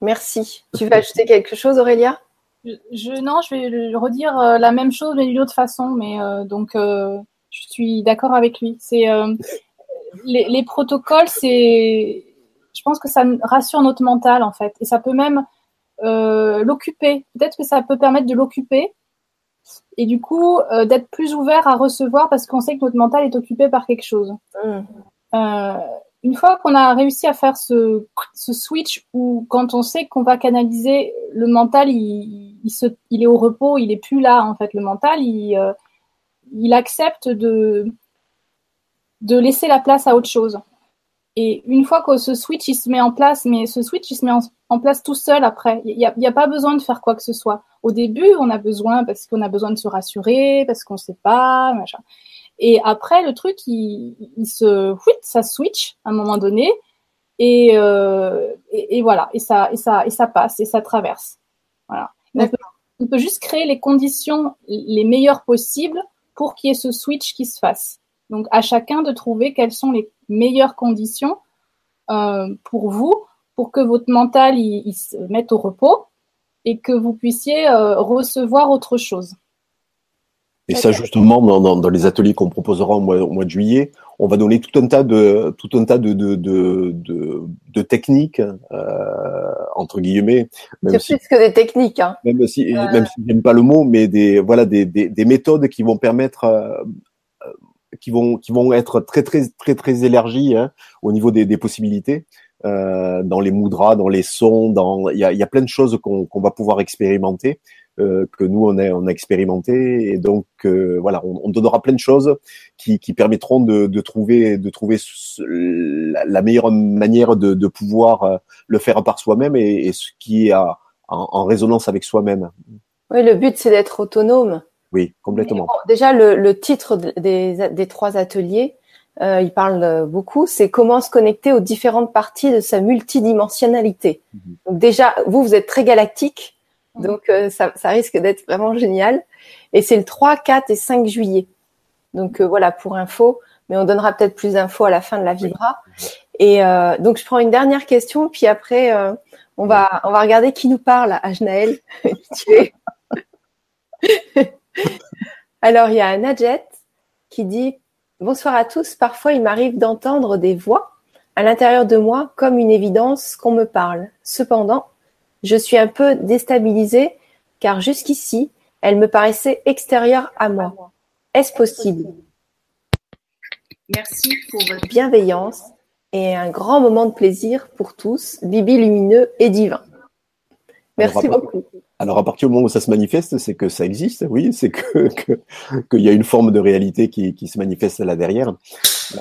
Merci. Tu veux ajouter quelque chose, Aurélia? Je, Non, je vais redire euh, la même chose, mais d'une autre façon. Mais euh, donc, euh, je suis d'accord avec lui. C'est les, les, protocoles, c'est, je pense que ça rassure notre mental en fait, et ça peut même l'occuper. Peut-être que ça peut permettre de l'occuper et du coup euh, d'être plus ouvert à recevoir parce qu'on sait que notre mental est occupé par quelque chose. Mm. Euh, une fois qu'on a réussi à faire ce, ce switch où quand on sait qu'on va canaliser le mental, il, il, se, il, est au repos, il est plus là en fait. Le mental, il, euh, il accepte de, de laisser la place à autre chose. Et une fois que ce switch il se met en place, mais ce switch il se met en, place tout seul après, il n'y a, a, pas besoin de faire quoi que ce soit. Au début, on a besoin parce qu'on a besoin de se rassurer, parce qu'on ne sait pas, machin. Et après, le truc, il, il se, oui, ça switch à un moment donné, et, euh, et, et, voilà, et ça, et ça, et ça passe, et ça traverse. Voilà. On peut, on peut juste créer les conditions les meilleures possibles pour qu'il y ait ce switch qui se fasse. Donc, à chacun de trouver quelles sont les meilleures conditions euh, pour vous, pour que votre mental il, se mette au repos et que vous puissiez euh, recevoir autre chose. Et ça, justement, dans, dans, les ateliers qu'on proposera au mois, au mois, de juillet, on va donner tout un tas de tout un tas de de, de, de, de techniques euh, entre guillemets. C'est si, plus que des techniques. Hein. Même si euh... même si j'aime pas le mot, mais des voilà des, des, des méthodes qui vont permettre euh, qui vont qui vont être très très très très élargies hein, au niveau des, des possibilités euh, dans les moudras, dans les sons, dans il y a, y a plein de choses qu'on qu'on va pouvoir expérimenter. Euh, que nous on a, on a expérimenté et donc euh, voilà on, on, donnera plein de choses qui, qui permettront de, de, trouver de trouver la, meilleure manière de, de pouvoir euh, le faire par soi-même et, et, ce qui est en, en résonance avec soi-même. Oui, le but c'est d'être autonome. Oui, complètement. Bon, déjà, le, le titre des, des, trois ateliers, euh, il parle beaucoup, c'est comment se connecter aux différentes parties de sa multidimensionnalité. -hmm. Donc déjà, vous, vous êtes très galactique, donc euh, ça, ça, risque d'être vraiment génial. Et c'est le 3, 4 et 5 juillet. Donc euh, voilà, pour info, mais on donnera peut-être plus d'infos à la fin de la Vibra. Oui. Et euh, donc je prends une dernière question, puis après, on, va, on va regarder qui nous parle, Ajnaël. [LAUGHS] [LAUGHS] Alors, il y a Nadjet qui dit Bonsoir à tous. Parfois, il m'arrive d'entendre des voix à l'intérieur de moi comme une évidence qu'on me parle. Cependant, je suis un peu déstabilisée car jusqu'ici, elle me paraissait extérieure à moi. Est-ce possible? Merci pour votre bienveillance et un grand moment de plaisir pour tous, Bibi lumineux et divin. Merci beaucoup. Alors à partir du moment où ça se manifeste, c'est que ça existe, oui, c'est que qu'il y a une forme de réalité qui, qui se manifeste là derrière.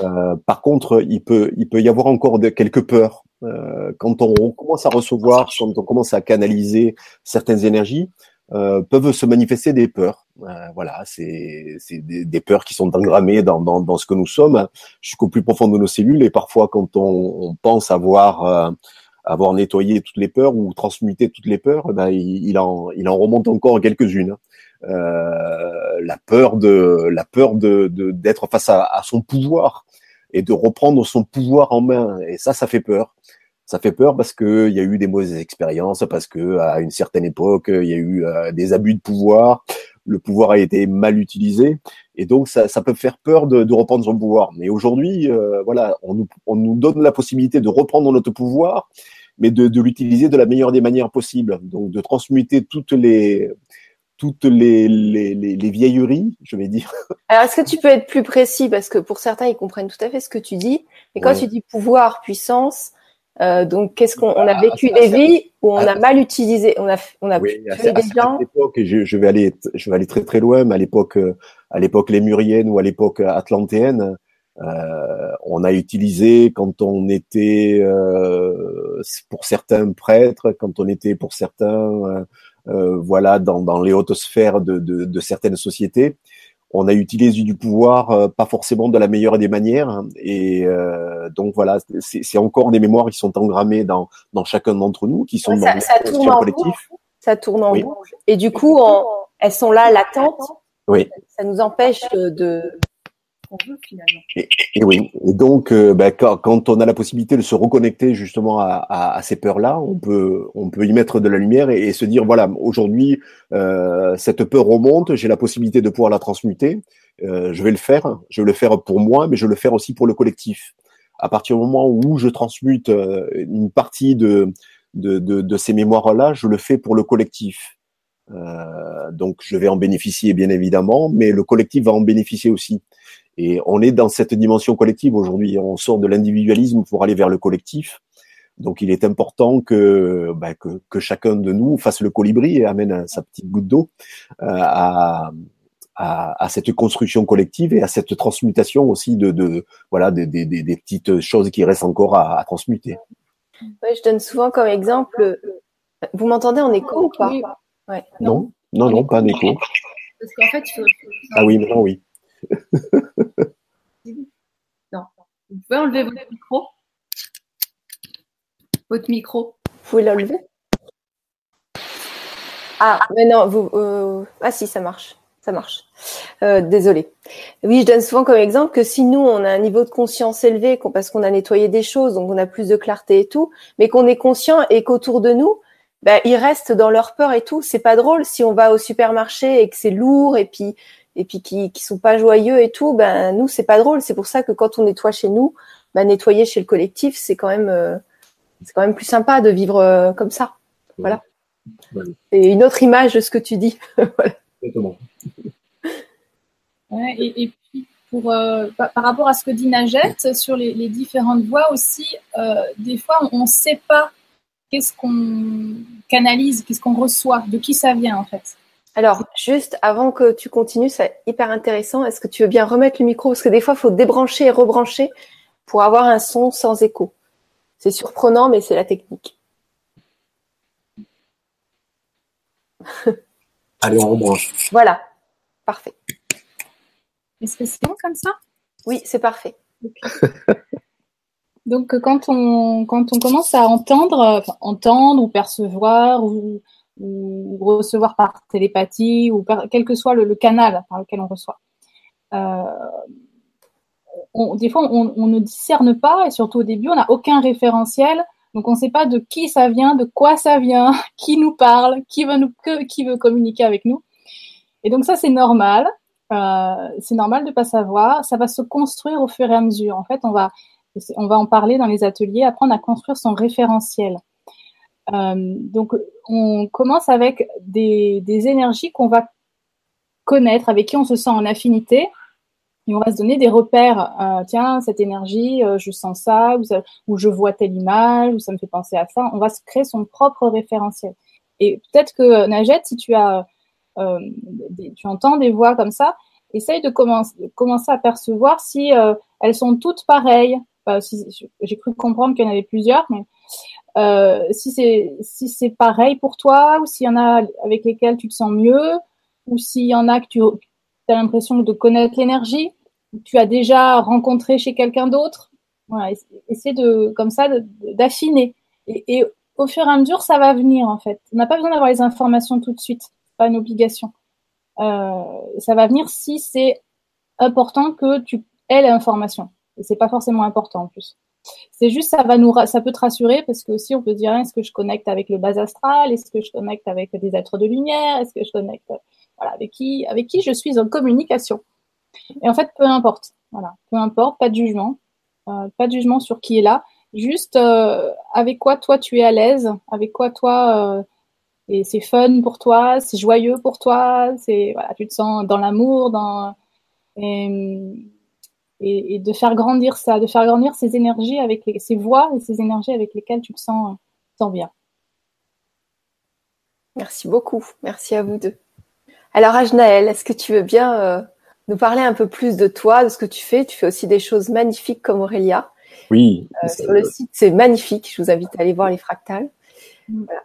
Euh, par contre, il peut il peut y avoir encore de, quelques peurs euh, quand on commence à recevoir, quand on commence à canaliser certaines énergies, euh, peuvent se manifester des peurs. voilà, c'est des, des, peurs qui sont engrammées dans, dans, dans, ce que nous sommes jusqu'au plus profond de nos cellules. Et parfois, quand on, on pense avoir avoir nettoyé toutes les peurs ou transmuté toutes les peurs, eh ben, il, il, en, il en remonte encore quelques-unes. Euh, la peur de la peur de d'être face à, à, son pouvoir et de reprendre son pouvoir en main. Et ça, ça fait peur. Ça fait peur parce que il y a eu des mauvaises expériences, parce que à une certaine époque, il y a eu euh, des abus de pouvoir, le pouvoir a été mal utilisé, et donc ça, ça peut faire peur de, de reprendre son pouvoir. Mais aujourd'hui, euh, voilà, on nous, on nous donne la possibilité de reprendre notre pouvoir, mais de, de l'utiliser de la meilleure des manières possibles. Donc de transmuter toutes les toutes les, les, les, vieilleries, je vais dire. [LAUGHS] Alors, est-ce que tu peux être plus précis? Parce que pour certains, ils comprennent tout à fait ce que tu dis. Mais quand tu dis pouvoir, puissance, euh, donc qu'est-ce qu'on on a ah, vécu des vies où on a mal utilisé, on a on a oui, à, des gens. l'époque, je, je, vais aller je vais aller très très loin, mais à l'époque à l'époque lémurienne ou à l'époque atlantéenne, euh, on a utilisé quand on était euh, pour certains prêtres, quand on était pour certains euh, euh, voilà, dans, dans, les hautes sphères de, de, de, certaines sociétés. On a utilisé du pouvoir, euh, pas forcément de la meilleure des manières, et euh, donc voilà, c'est encore des mémoires qui sont engrammées dans, dans chacun d'entre nous, qui sont dans ça, tourne en collectif. ça tourne en boucle, et du coup, elles sont là latentes. Oui. Ça nous empêche de, et, oui, et donc euh, bah, quand, on a la possibilité de se reconnecter justement à, ces peurs-là, on peut on peut y mettre de la lumière et, se dire voilà aujourd'hui euh, cette peur remonte, j'ai la possibilité de pouvoir la transmuter, euh, je vais le faire, je vais le faire pour moi, mais je vais le faire aussi pour le collectif. À partir du moment où je transmute une partie de, ces mémoires-là, je le fais pour le collectif. Donc je vais en bénéficier bien évidemment, mais le collectif va en bénéficier aussi. Et on est dans cette dimension collective aujourd'hui. On sort de l'individualisme pour aller vers le collectif. Donc il est important que, bah, que, que, chacun de nous fasse le colibri et amène sa petite goutte d'eau euh, à, à, à, cette construction collective et à cette transmutation aussi de, de voilà des, des, des, petites choses qui restent encore à, à transmuter. Ouais, je donne souvent comme exemple. Vous m'entendez en écho ou pas? Ouais. Non, non, non, pas en écho. Parce qu'en fait, ah oui, non, oui [LAUGHS] non. Vous pouvez enlever votre micro Votre micro Vous pouvez l'enlever? Ah, mais non, vous. Euh, ah si, ça marche. Ça marche. Euh, désolé. Oui, je donne souvent comme exemple que si nous, on a un niveau de conscience élevé, parce qu'on a nettoyé des choses, donc on a plus de clarté et tout, mais qu'on est conscient et qu'autour de nous, ben, ils restent dans leur peur et tout. C'est pas drôle si on va au supermarché et que c'est lourd et puis et puis qui qui sont pas joyeux et tout, ben nous c'est pas drôle. C'est pour ça que quand on nettoie chez nous, ben nettoyer chez le collectif, c'est quand même euh, c'est quand même plus sympa de vivre euh, comme ça. Voilà. C'est une autre image de ce que tu dis. [LAUGHS] voilà. Exactement. Ouais, et, et, puis pour euh, par, rapport à ce que dit Najette sur les, les différentes voix aussi, des fois on ne sait pas qu'est-ce qu'on canalise, qu'est-ce qu'on reçoit, de qui ça vient en fait? Alors, juste avant que tu continues, c'est hyper intéressant. Est-ce que tu veux bien remettre le micro? Parce que des fois, il faut débrancher et rebrancher pour avoir un son sans écho. C'est surprenant, mais c'est la technique. [LAUGHS] Allez, on rebranche. Voilà, parfait. Est-ce que c'est bon comme ça? Oui, c'est parfait. [LAUGHS] Donc, quand on, quand on commence à entendre, entendre ou percevoir ou recevoir par télépathie ou quel que soit le, canal par lequel on reçoit. Euh, des fois, on, ne discerne pas et surtout au début, on n'a aucun référentiel. Donc, on ne sait pas de qui ça vient, de quoi ça vient, [LAUGHS] qui nous parle, qui veut, nous, qui veut communiquer avec nous. Et donc, ça, c'est normal. Euh, c'est normal de ne pas savoir. Ça va se construire au fur et à mesure. En fait, on va, on va en parler dans les ateliers, apprendre à construire son référentiel. Euh, donc, on commence avec des, énergies qu'on va connaître, avec qui on se sent en affinité. Et on va se donner des repères. Euh, tiens, cette énergie, euh, je sens ça ou, je vois telle image, ou ça me fait penser à ça. On va se créer son propre référentiel. Et peut-être que Najette, si tu as, tu entends des voix comme ça, essaye de commencer, commencer à percevoir si elles sont toutes pareilles. J'ai cru comprendre qu'il y en avait plusieurs, mais euh, si c'est si pareil pour toi ou s'il y en a avec lesquels tu te sens mieux ou s'il y en a que tu as l'impression de connaître l'énergie, tu as déjà rencontré chez quelqu'un d'autre. Voilà, essaie de, comme ça, d'affiner. Et, et, au fur et à mesure, ça va venir en fait. On n'a pas besoin d'avoir les informations tout de suite, pas une obligation. Euh, ça va venir si c'est important que tu aies l'information. Et c'est pas forcément important en plus. C'est juste ça va nous ça peut te rassurer parce que aussi on peut dire est-ce que je connecte avec le bas astral, est-ce que je connecte avec des êtres de lumière, est-ce que je connecte voilà avec qui avec qui je suis en communication? Et en fait peu importe, voilà, peu importe, pas de jugement, euh, pas de jugement sur qui est là, juste euh, avec quoi toi tu es à l'aise, avec quoi toi euh, et c'est fun pour toi, c'est joyeux pour toi, c'est voilà, tu te sens dans l'amour, dans et, et, de faire grandir ça, de faire grandir ces énergies avec les, ces voix et ces énergies avec lesquelles tu te sens, sens bien. Merci beaucoup. Merci à vous deux. Alors, Ajnaël, est-ce que tu veux bien euh, nous parler un peu plus de toi, de ce que tu fais? Tu fais aussi des choses magnifiques comme Aurélia. Oui. Euh, sur le site, c'est magnifique. Je vous invite à aller voir les fractales. Voilà.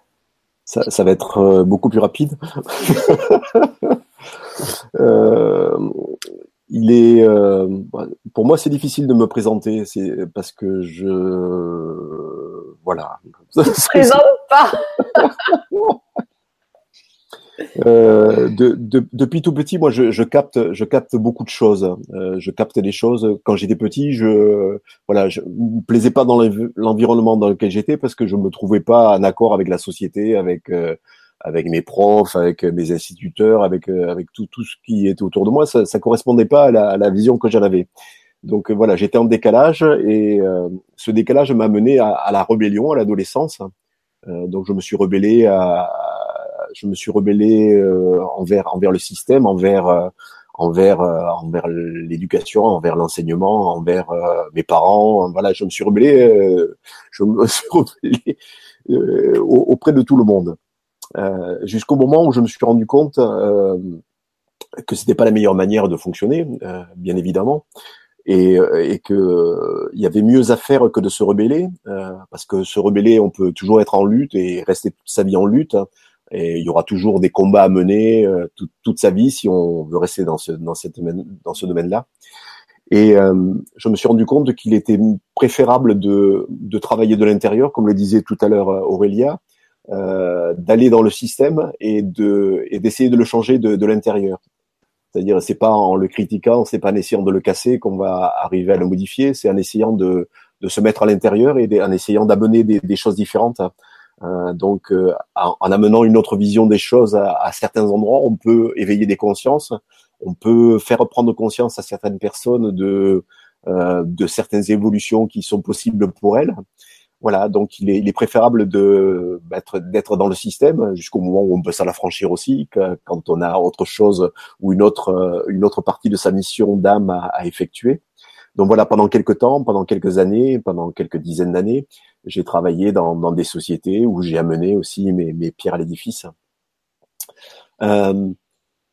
Ça, ça, va être euh, beaucoup plus rapide. [LAUGHS] euh, il est, euh, pour moi, c'est difficile de me présenter, c'est parce que je, voilà. [LAUGHS] Ne présente pas. [LAUGHS] euh, de, de, depuis tout petit, moi, je, je, capte, je capte beaucoup de choses. Euh, je capte des choses. Quand j'étais petit, je, voilà, je me plaisais pas dans l'environnement dans lequel j'étais parce que je me trouvais pas en accord avec la société, avec euh, avec mes profs, avec mes instituteurs, avec euh, avec tout tout ce qui était autour de moi, ça ça correspondait pas à la, à la vision que j'en avais. Donc euh, voilà, j'étais en décalage et euh, ce décalage m'a mené à, à, la rébellion, à l'adolescence. donc je me suis rebellé à, je me suis rebellé envers envers le système, envers envers envers l'éducation, envers l'enseignement, envers mes parents. Voilà, je me suis rebellé, je me [LAUGHS] suis rebellé auprès de tout le monde. Euh, jusqu'au moment où je me suis rendu compte euh, que c'était pas la meilleure manière de fonctionner, euh, bien évidemment, et, et que il y avait mieux à faire que de se rebeller, parce que se rebeller, on peut toujours être en lutte et rester toute sa vie en lutte. Hein, et il y aura toujours des combats à mener toute, toute sa vie si on veut rester dans ce dans cette dans ce domaine-là. Et euh, je me suis rendu compte qu'il était préférable de, de travailler de l'intérieur, comme le disait tout à l'heure Aurélia, euh, d'aller dans le système et de et d'essayer de le changer de, de l'intérieur. C'est-à-dire, c'est pas en le critiquant, c'est pas en essayant de le casser qu'on va arriver à le modifier, c'est en essayant de, de se mettre à l'intérieur et en essayant d'amener des, des, choses différentes. Euh, donc, euh, en, en, amenant une autre vision des choses à, à, certains endroits, on peut éveiller des consciences, on peut faire prendre conscience à certaines personnes de euh, de certaines évolutions qui sont possibles pour elles. Voilà, donc il est, il est préférable de d'être dans le système jusqu'au moment où on peut s'en affranchir aussi, quand on a autre chose ou une autre une autre partie de sa mission d'âme à, à, effectuer. Donc voilà, pendant quelques temps, pendant quelques années, pendant quelques dizaines d'années, j'ai travaillé dans, dans des sociétés où j'ai amené aussi mes, mes pierres à l'édifice. Euh,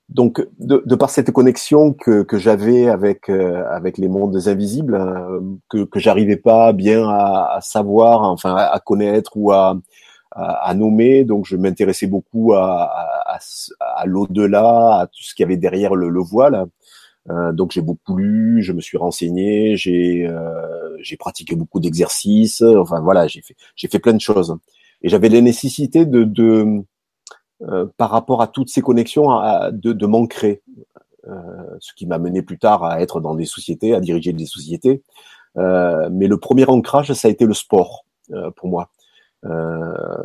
donc, de, de, par cette connexion que, que j'avais avec euh, avec les mondes invisibles, euh, que que j'arrivais pas bien à, à, savoir, enfin à, connaître ou à, à, nommer, donc je m'intéressais beaucoup à, à, l'au-delà, à tout ce qu'il y avait derrière le, le voile. Euh, donc j'ai beaucoup lu, je me suis renseigné, j'ai euh, j'ai pratiqué beaucoup d'exercices, enfin voilà, j'ai fait j'ai fait plein de choses. Et j'avais la nécessité de, de euh, par rapport à toutes ces connexions à, de, de m'ancrer, euh, ce qui m'a mené plus tard à être dans des sociétés, à diriger des sociétés. Euh, mais le premier ancrage, ça a été le sport pour moi.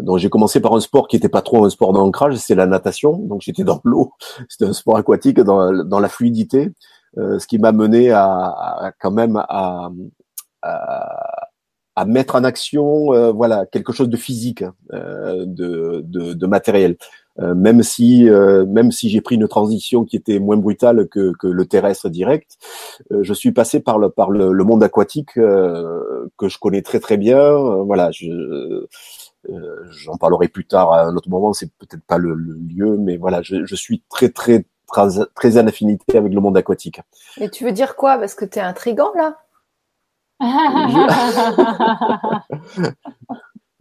donc j'ai commencé par un sport qui n'était pas trop un sport d'ancrage, c'est la natation. Donc j'étais dans l'eau, [LAUGHS] c'était un sport aquatique dans, dans la fluidité, ce qui m'a mené à, à, quand même à, à, à mettre en action, euh, voilà, quelque chose de physique, euh, de, de, de, matériel. Euh, même si, euh, même si j'ai pris une transition qui était moins brutale que, que le terrestre direct, euh, je suis passé par le par le, le monde aquatique que je connais très très bien. voilà, je j'en parlerai plus tard à un autre moment. C'est peut-être pas le, le, lieu, mais voilà, je, je suis très très très, très en affinité avec le monde aquatique. Et tu veux dire quoi? Parce que tu es intrigant là [LAUGHS] je,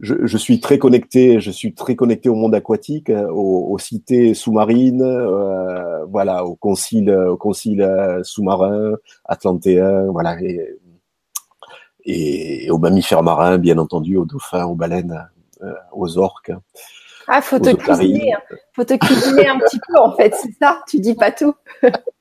je, suis très connecté, je suis très connecté au monde aquatique, aux, aux cités sous-marines, euh, voilà, au concile, au concile sous-marin, atlantéen, voilà, et, et, aux mammifères marins, bien entendu, aux dauphins, aux baleines, euh, aux orques. Ah, faut te cuisiner, hein. faut te cuisiner un petit peu en fait, c'est ça? Tu dis pas tout. [LAUGHS]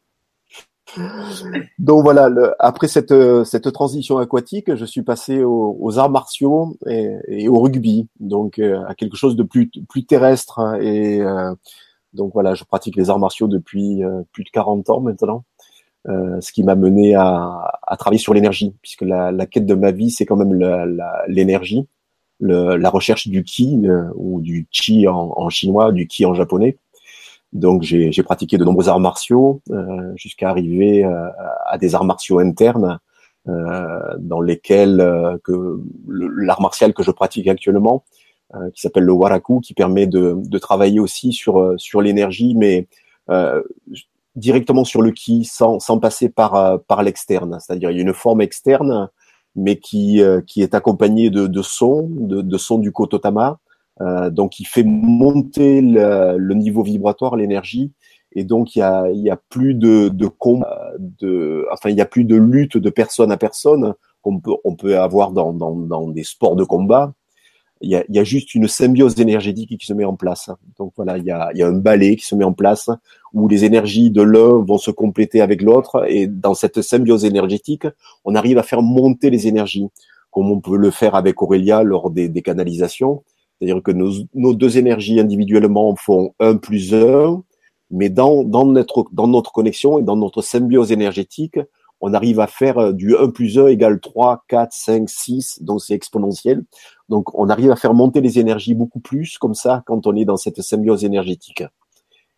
Donc voilà, le, après cette, cette transition aquatique, je suis passé aux, arts martiaux et, et, au rugby, donc euh, à quelque chose de plus, plus terrestre. Hein, et euh, donc voilà, je pratique les arts martiaux depuis euh, plus de 40 ans maintenant, euh, ce qui m'a mené à, à, travailler sur l'énergie, puisque la, la, quête de ma vie, c'est quand même l'énergie, la, recherche du ki ou du chi en, en chinois, du ki en japonais. Donc j'ai pratiqué de nombreux arts martiaux euh, jusqu'à arriver euh, à des arts martiaux internes euh, dans lesquels euh, que l'art martial que je pratique actuellement, euh, qui s'appelle le waraku, qui permet de, de travailler aussi sur sur l'énergie, mais directement sur le ki, sans, sans passer par par l'externe. C'est-à-dire il y a une forme externe, mais qui qui est accompagnée de, de sons, de, de sons du kototama, euh, donc, il fait monter le, niveau vibratoire, l'énergie, et donc il y a, il y a plus de, de, de, enfin il y a plus de lutte de personne à personne qu'on peut, on peut avoir dans, dans, dans des sports de combat. Il y, a, il y a juste une symbiose énergétique qui se met en place. Donc voilà, il y a, il y a un balai qui se met en place où les énergies de l'un vont se compléter avec l'autre, et dans cette symbiose énergétique, on arrive à faire monter les énergies, comme on peut le faire avec Aurélia lors des, des canalisations c'est-à-dire que nos, deux énergies individuellement font un plus un, mais dans, notre, connexion et dans notre symbiose énergétique, on arrive à faire du 1 plus 1 égale 3, 4, 5, 6, donc c'est exponentiel. Donc on arrive à faire monter les énergies beaucoup plus comme ça quand on est dans cette symbiose énergétique.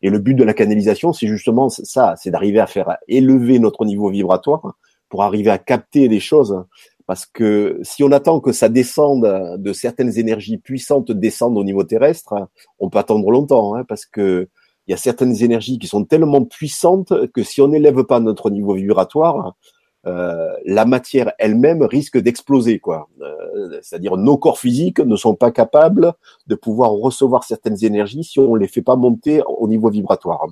Et le but de la canalisation, c'est justement ça, c'est d'arriver à faire élever notre niveau vibratoire pour arriver à capter des choses parce que si on attend que ça descende de certaines énergies puissantes descendent au niveau terrestre, on peut attendre longtemps, hein, parce que il y a certaines énergies qui sont tellement puissantes que si on n'élève pas notre niveau vibratoire, euh, la matière elle-même risque d'exploser, quoi. Euh, c'est-à-dire nos corps physiques ne sont pas capables de pouvoir recevoir certaines énergies si on les fait pas monter au niveau vibratoire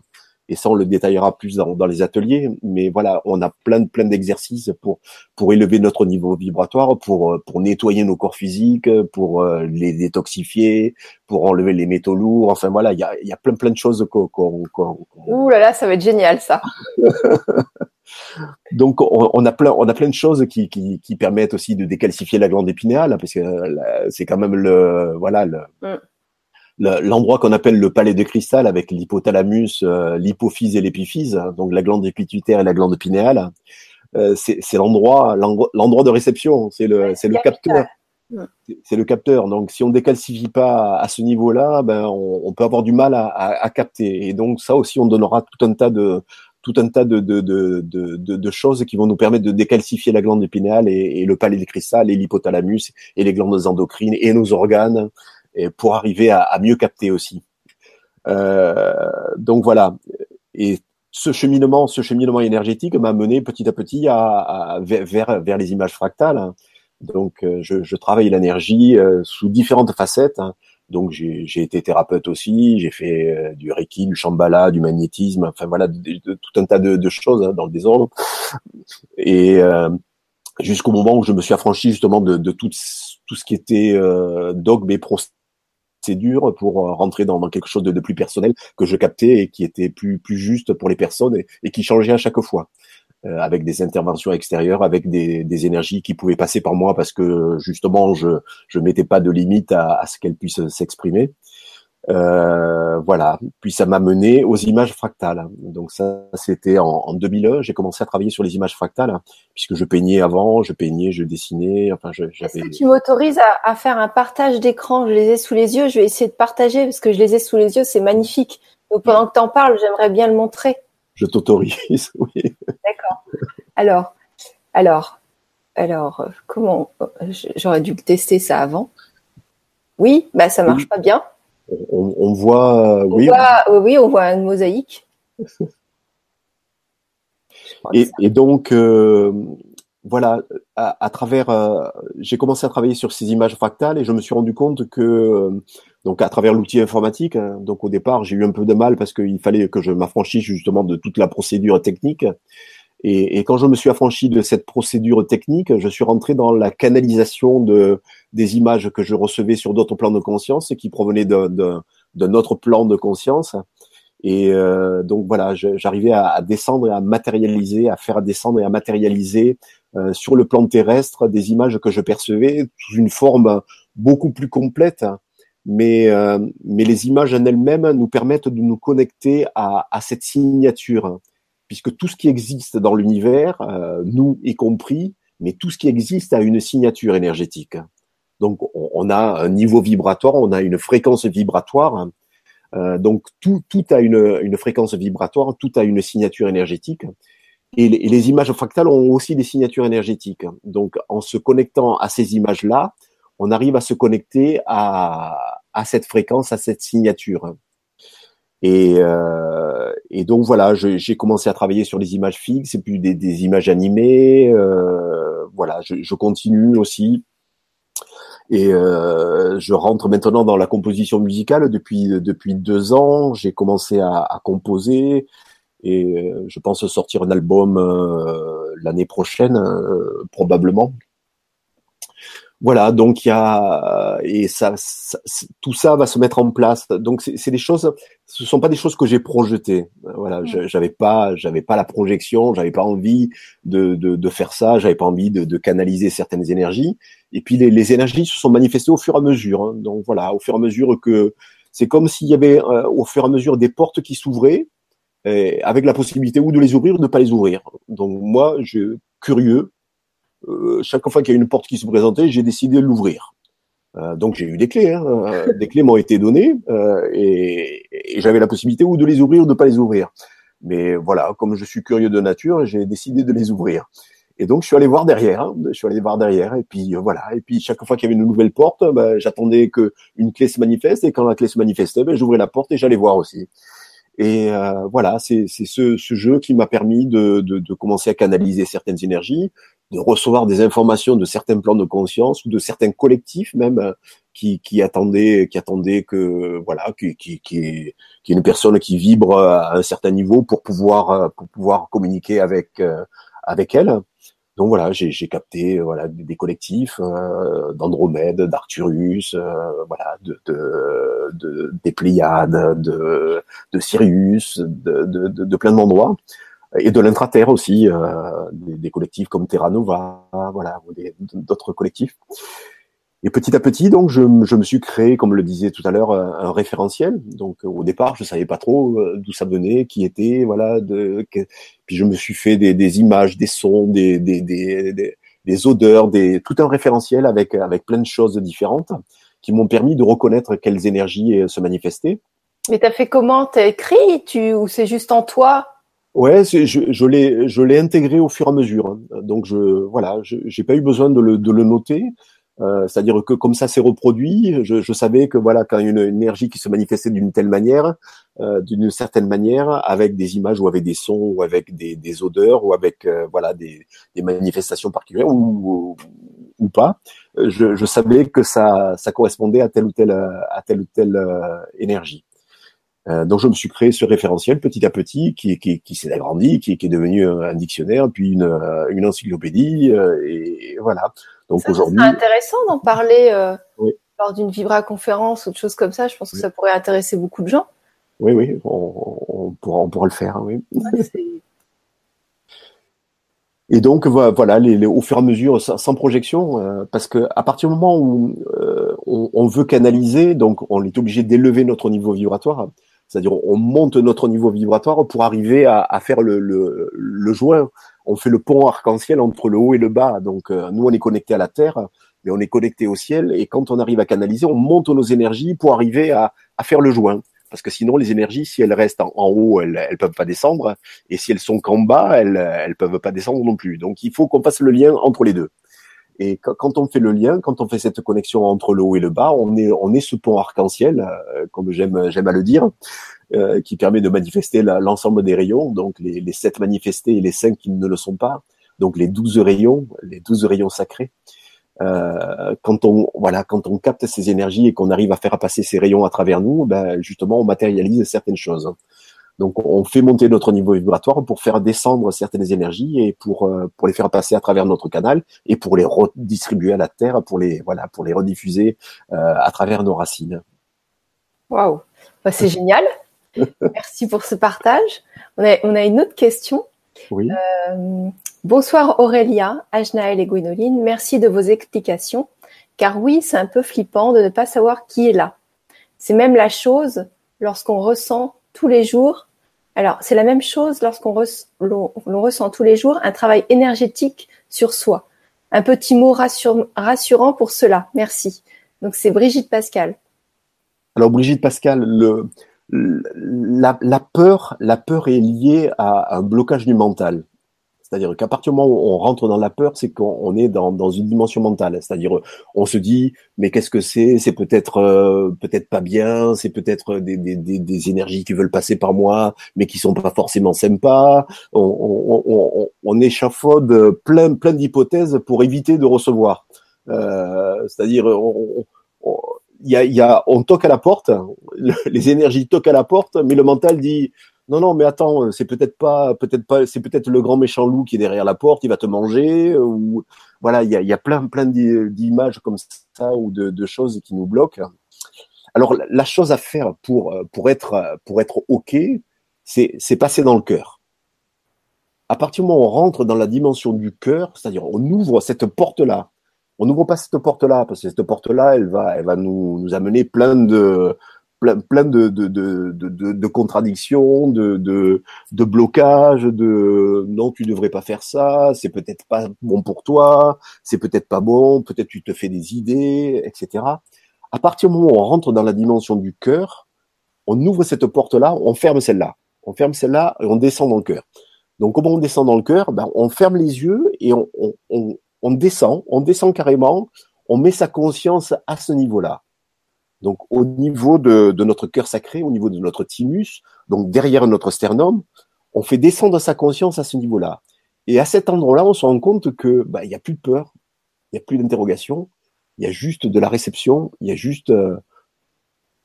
et ça on le détaillera plus dans, dans les ateliers. Mais voilà, on a plein de plein d'exercices pour pour élever notre niveau vibratoire, pour pour nettoyer nos corps physiques, pour euh, les détoxifier, pour enlever les métaux lourds. Enfin voilà, il y a il y a plein plein de choses qu'on qu'on Ouh là là, ça va être génial ça. [LAUGHS] Donc on, a plein, on a plein de choses qui, qui, qui permettent aussi de décalcifier la glande épinale, parce que euh, c'est quand même le, voilà, le, mm l'endroit qu'on appelle le palais de cristal avec l'hypothalamus, euh, l'hypophyse et l'épiphyse, hein, donc la glande épituitaire et la glande pinéale, euh, c'est l'endroit l'endroit de réception, c'est le c'est le capteur. C'est le capteur. Donc, si on décalcifie pas à ce niveau-là, ben on, on, peut avoir du mal à, à, à, capter. Et donc, ça aussi, on donnera tout un tas de tout un tas de, de, de, de, de choses qui vont nous permettre de décalcifier la glande épinale et, et le palais de cristal et l'hypothalamus et les glandes endocrines et nos organes et pour arriver à, mieux capter aussi. Euh, donc voilà. Et ce cheminement, ce cheminement énergétique m'a mené petit à petit vers, les images fractales. Donc, euh, je, travaille l'énergie euh, sous différentes facettes. Donc, j'ai été thérapeute aussi. J'ai fait du reiki, du shambhala, du magnétisme. Enfin voilà, de, tout un tas de, choses hein, dans le désordre. Et jusqu'au moment où je me suis affranchi justement de, tout ce qui était dogme et procès dur pour euh, rentrer dans, quelque chose de, plus personnel que je captais et qui était plus plus juste pour les personnes et, qui changeait à chaque fois. Euh, avec des interventions extérieures, avec des, énergies qui pouvaient passer par moi parce que justement je je mettais pas de limite à ce qu'elles puissent s'exprimer. Euh, voilà. Puis ça m'a mené aux images fractales. Donc ça, c'était en, en 2001. J'ai commencé à travailler sur les images fractales puisque je peignais avant, je peignais, je dessinais. Enfin, j'avais. Est-ce que tu m'autorises à, à, faire un partage d'écran? Je les ai sous les yeux. Je vais essayer de partager parce que je les ai sous les yeux. C'est magnifique. Donc pendant que tu en parles, j'aimerais bien le montrer. Je t'autorise. [LAUGHS] Oui. D'accord. Alors, alors, alors, comment J'aurais dû tester ça avant. Oui, bah ça marche pas bien on, voit, on oui, voit, oui, on voit une mosaïque. [LAUGHS] Et, et, donc, euh, voilà, à, travers, euh, j'ai commencé à travailler sur ces images fractales et je me suis rendu compte que, euh, donc à travers l'outil informatique, hein, donc au départ j'ai eu un peu de mal parce qu'il fallait que je m'affranchisse justement de toute la procédure technique. Et, et, quand je me suis affranchi de cette procédure technique, je suis rentré dans la canalisation de des images que je recevais sur d'autres plans de conscience qui provenaient d'un autre plan de conscience. Et euh, donc voilà, j'arrivais à, à, descendre et à matérialiser, à faire descendre et à matérialiser euh, sur le plan terrestre des images que je percevais sous une forme beaucoup plus complète. Mais, euh, mais les images en elles-mêmes nous permettent de nous connecter à, à, cette signature, puisque tout ce qui existe dans l'univers, euh, nous y compris, mais tout ce qui existe a une signature énergétique. Donc on, a un niveau vibratoire, on a une fréquence vibratoire. Euh, donc tout, a une, fréquence vibratoire, tout a une signature énergétique. Et les, images fractales ont aussi des signatures énergétiques. Donc, en se connectant à ces images-là, on arrive à se connecter à, cette fréquence, à cette signature. Et, euh, et donc voilà, j'ai commencé à travailler sur les images fixes et puis des, images animées. Euh, voilà, je, continue aussi. Et euh, je rentre maintenant dans la composition musicale depuis depuis deux ans. J'ai commencé à, à composer et euh, je pense sortir un album euh, l'année prochaine euh, probablement. Voilà, donc il y a et ça, tout ça va se mettre en place. Donc c'est des choses, ce sont pas des choses que j'ai projetées. Voilà, j'avais pas, j'avais pas la projection, j'avais pas envie de, de, de faire ça, j'avais pas envie de, de, canaliser certaines énergies. Et puis les, les, énergies se sont manifestées au fur et à mesure. Hein. Donc voilà, au fur et à mesure que c'est comme s'il y avait au fur et à mesure des portes qui s'ouvraient avec la possibilité ou de les ouvrir ou de ne pas les ouvrir. Donc moi, je curieux, euh, chaque fois qu'il y a une porte qui se présentait, j'ai décidé de l'ouvrir. Euh, donc j'ai eu des clés, hein, euh, des clés m'ont été données euh, et, et j'avais la possibilité ou de les ouvrir ou de pas les ouvrir. Mais voilà, comme je suis curieux de nature, j'ai décidé de les ouvrir. Et donc je suis allé voir derrière, hein, je suis allé voir derrière, et puis euh, voilà. Et puis chaque fois qu'il y avait une nouvelle porte, ben, j'attendais que une clé se manifeste, et quand la clé se manifestait, ben, j'ouvrais la porte et j'allais voir aussi. Et euh, voilà, c'est ce, ce, jeu qui m'a permis de, de, de, commencer à canaliser certaines énergies, de recevoir des informations de certains plans de conscience ou de certains collectifs même euh, qui, qui attendaient, qui attendaient que voilà, qui, qui, qui, qui une personne qui vibre à un certain niveau pour pouvoir euh, pour pouvoir communiquer avec avec elle. Donc voilà, j'ai capté voilà des, collectifs euh, d'Andromède, d'Arcturus, euh, voilà, de, de, de, des Pléiades, de, de Sirius, de, de, de, plein d'endroits et de l'intraterre aussi, euh, des, des, collectifs comme Terra Nova, voilà, ou d'autres collectifs. Et petit à petit, donc, je, me suis créé, comme le disait tout à l'heure, un, référentiel. Donc, au départ, je savais pas trop euh, d'où ça venait, qui était, voilà. De, puis je me suis fait des, des images, des sons, des, des, des, des, odeurs, des, tout un référentiel avec avec plein de choses différentes qui m'ont permis de reconnaître quelles énergies euh, se manifestaient. Mais t'as fait comment? T'as écrit? Tu, ou c'est juste en toi? Ouais, je, je l'ai je l'ai intégré au fur et à mesure. Donc je voilà, j'ai pas eu besoin de le, de le noter. Euh, c'est-à-dire que comme ça s'est reproduit, je, je, savais que voilà, quand une, une énergie qui se manifestait d'une telle manière, euh, d'une certaine manière, avec des images ou avec des sons ou avec des, des odeurs ou avec euh, voilà des, des, manifestations particulières ou, ou, pas, je, je, savais que ça, ça correspondait à telle ou telle à telle ou telle énergie. Donc je me suis créé ce référentiel petit à petit, qui, qui, qui s'est agrandi, qui, qui, est devenu un dictionnaire, puis une, une encyclopédie, et voilà. Donc aujourd'hui, c'est intéressant d'en parler euh, lors d'une Vibra conférence ou de choses comme ça. Je pense que ça pourrait intéresser beaucoup de gens. Oui, oui, on, on pourra, on pourra le faire. Oui. [LAUGHS] et donc voilà, les, au fur et à mesure, sans, projection, euh, parce que à partir du moment où euh, on, on, veut canaliser, donc on est obligé d'élever notre niveau vibratoire. C'est-à-dire on monte notre niveau vibratoire pour arriver à, à faire le, le, le joint on fait le pont arc-en-ciel entre le haut et le bas. Donc euh, nous, on est connecté à la Terre, mais on est connecté au ciel. Et quand on arrive à canaliser, on monte nos énergies pour arriver à, faire le joint. Parce que sinon, les énergies, si elles restent en, haut, elles, elles peuvent pas descendre. Et si elles sont qu'en bas, elles, elles peuvent pas descendre non plus. Donc il faut qu'on fasse le lien entre les deux. Et quand on fait le lien, quand on fait cette connexion entre le haut et le bas, on est, on est ce pont arc-en-ciel, euh, comme j'aime, j'aime à le dire, euh, qui permet de manifester l'ensemble des rayons, donc les, les sept manifestés et les cinq qui ne le sont pas. donc les douze rayons, les douze rayons sacrés. Euh, quand on voilà, quand on capte ces énergies et qu'on arrive à faire passer ces rayons à travers nous, ben justement, on matérialise certaines choses. Donc, on fait monter notre niveau vibratoire pour faire descendre certaines énergies et pour euh, pour les faire passer à travers notre canal et pour les redistribuer à la terre, pour les voilà, pour les rediffuser euh, à travers nos racines. Waouh, bah, c'est génial. [LAUGHS] Merci pour ce partage. On a, on a une autre question. Oui. Euh, bonsoir Aurélia, Ajnaël et Gwénoline. Merci de vos explications. Car oui, c'est un peu flippant de ne pas savoir qui est là. C'est même la chose lorsqu'on ressent tous les jours. Alors, c'est la même chose lorsqu'on ressent tous les jours un travail énergétique sur soi. Un petit mot rassurant pour cela. Merci. Donc, c'est Brigitte Pascal. Alors, Brigitte Pascal, la, peur, la peur est liée à un blocage du mental. C'est-à-dire qu'à partir du moment où on rentre dans la peur, c'est qu'on est dans, dans, une dimension mentale. C'est-à-dire, on se dit, mais qu'est-ce que c'est? C'est peut-être euh, peut-être pas bien, c'est peut-être des, des, des, énergies qui veulent passer par moi, mais qui sont pas forcément sympas. On, on, on, on échafaude plein plein d'hypothèses pour éviter de recevoir. Euh, c'est-à-dire, on, y a, y a, on toque à la porte, [LAUGHS] les énergies toquent à la porte, mais le mental dit non, non, mais attends, c'est peut-être pas, peut-être pas, c'est peut-être le grand méchant loup qui est derrière la porte, il va te manger, ou voilà, il y a, y a plein, plein d'images comme ça ou de, choses qui nous bloquent. Alors, la chose à faire pour pour être pour être ok, c'est c'est passer dans le cœur. À partir du moment où on rentre dans la dimension du cœur, c'est-à-dire on ouvre cette porte-là, on n'ouvre pas cette porte-là parce que cette porte-là, elle va, elle va nous, nous amener plein de, plein, plein de, de, de, de, de contradictions, de, de, de blocages, de non, tu devrais pas faire ça, c'est peut-être pas bon pour toi, c'est peut-être pas bon, peut-être tu te fais des idées, etc. À partir du moment où on rentre dans la dimension du cœur, on ouvre cette porte-là, on ferme celle-là. On ferme celle-là et on descend dans le cœur. Donc, comment on descend dans le cœur ben, On ferme les yeux et on, on, on, on descend, on descend carrément, on met sa conscience à ce niveau-là. Donc au niveau de, notre cœur sacré, au niveau de notre thymus, donc derrière notre sternum, on fait descendre sa conscience à ce niveau-là. Et à cet endroit-là, on se rend compte que bah, il n'y a plus de peur, il n'y a plus d'interrogation, il y a juste de la réception, il y a juste euh,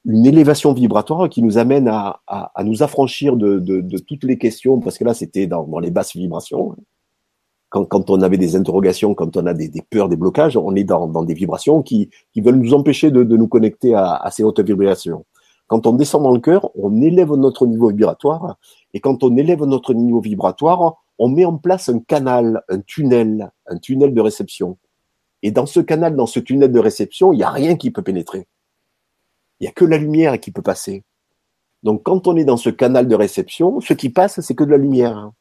une élévation vibratoire qui nous amène à, nous affranchir de, toutes les questions, parce que là c'était dans, dans les basses vibrations, quand, on avait des interrogations, quand on a des, peurs, des blocages, on est dans, des vibrations qui, veulent nous empêcher de, de nous connecter à, à, ces hautes vibrations. Quand on descend dans le cœur, on élève notre niveau vibratoire, et quand on élève notre niveau vibratoire, on met en place un canal, un tunnel, un tunnel de réception. Et dans ce canal, dans ce tunnel de réception, il n'y a rien qui peut pénétrer. Il n'y a que la lumière qui peut passer. Donc quand on est dans ce canal de réception, ce qui passe, c'est que de la lumière.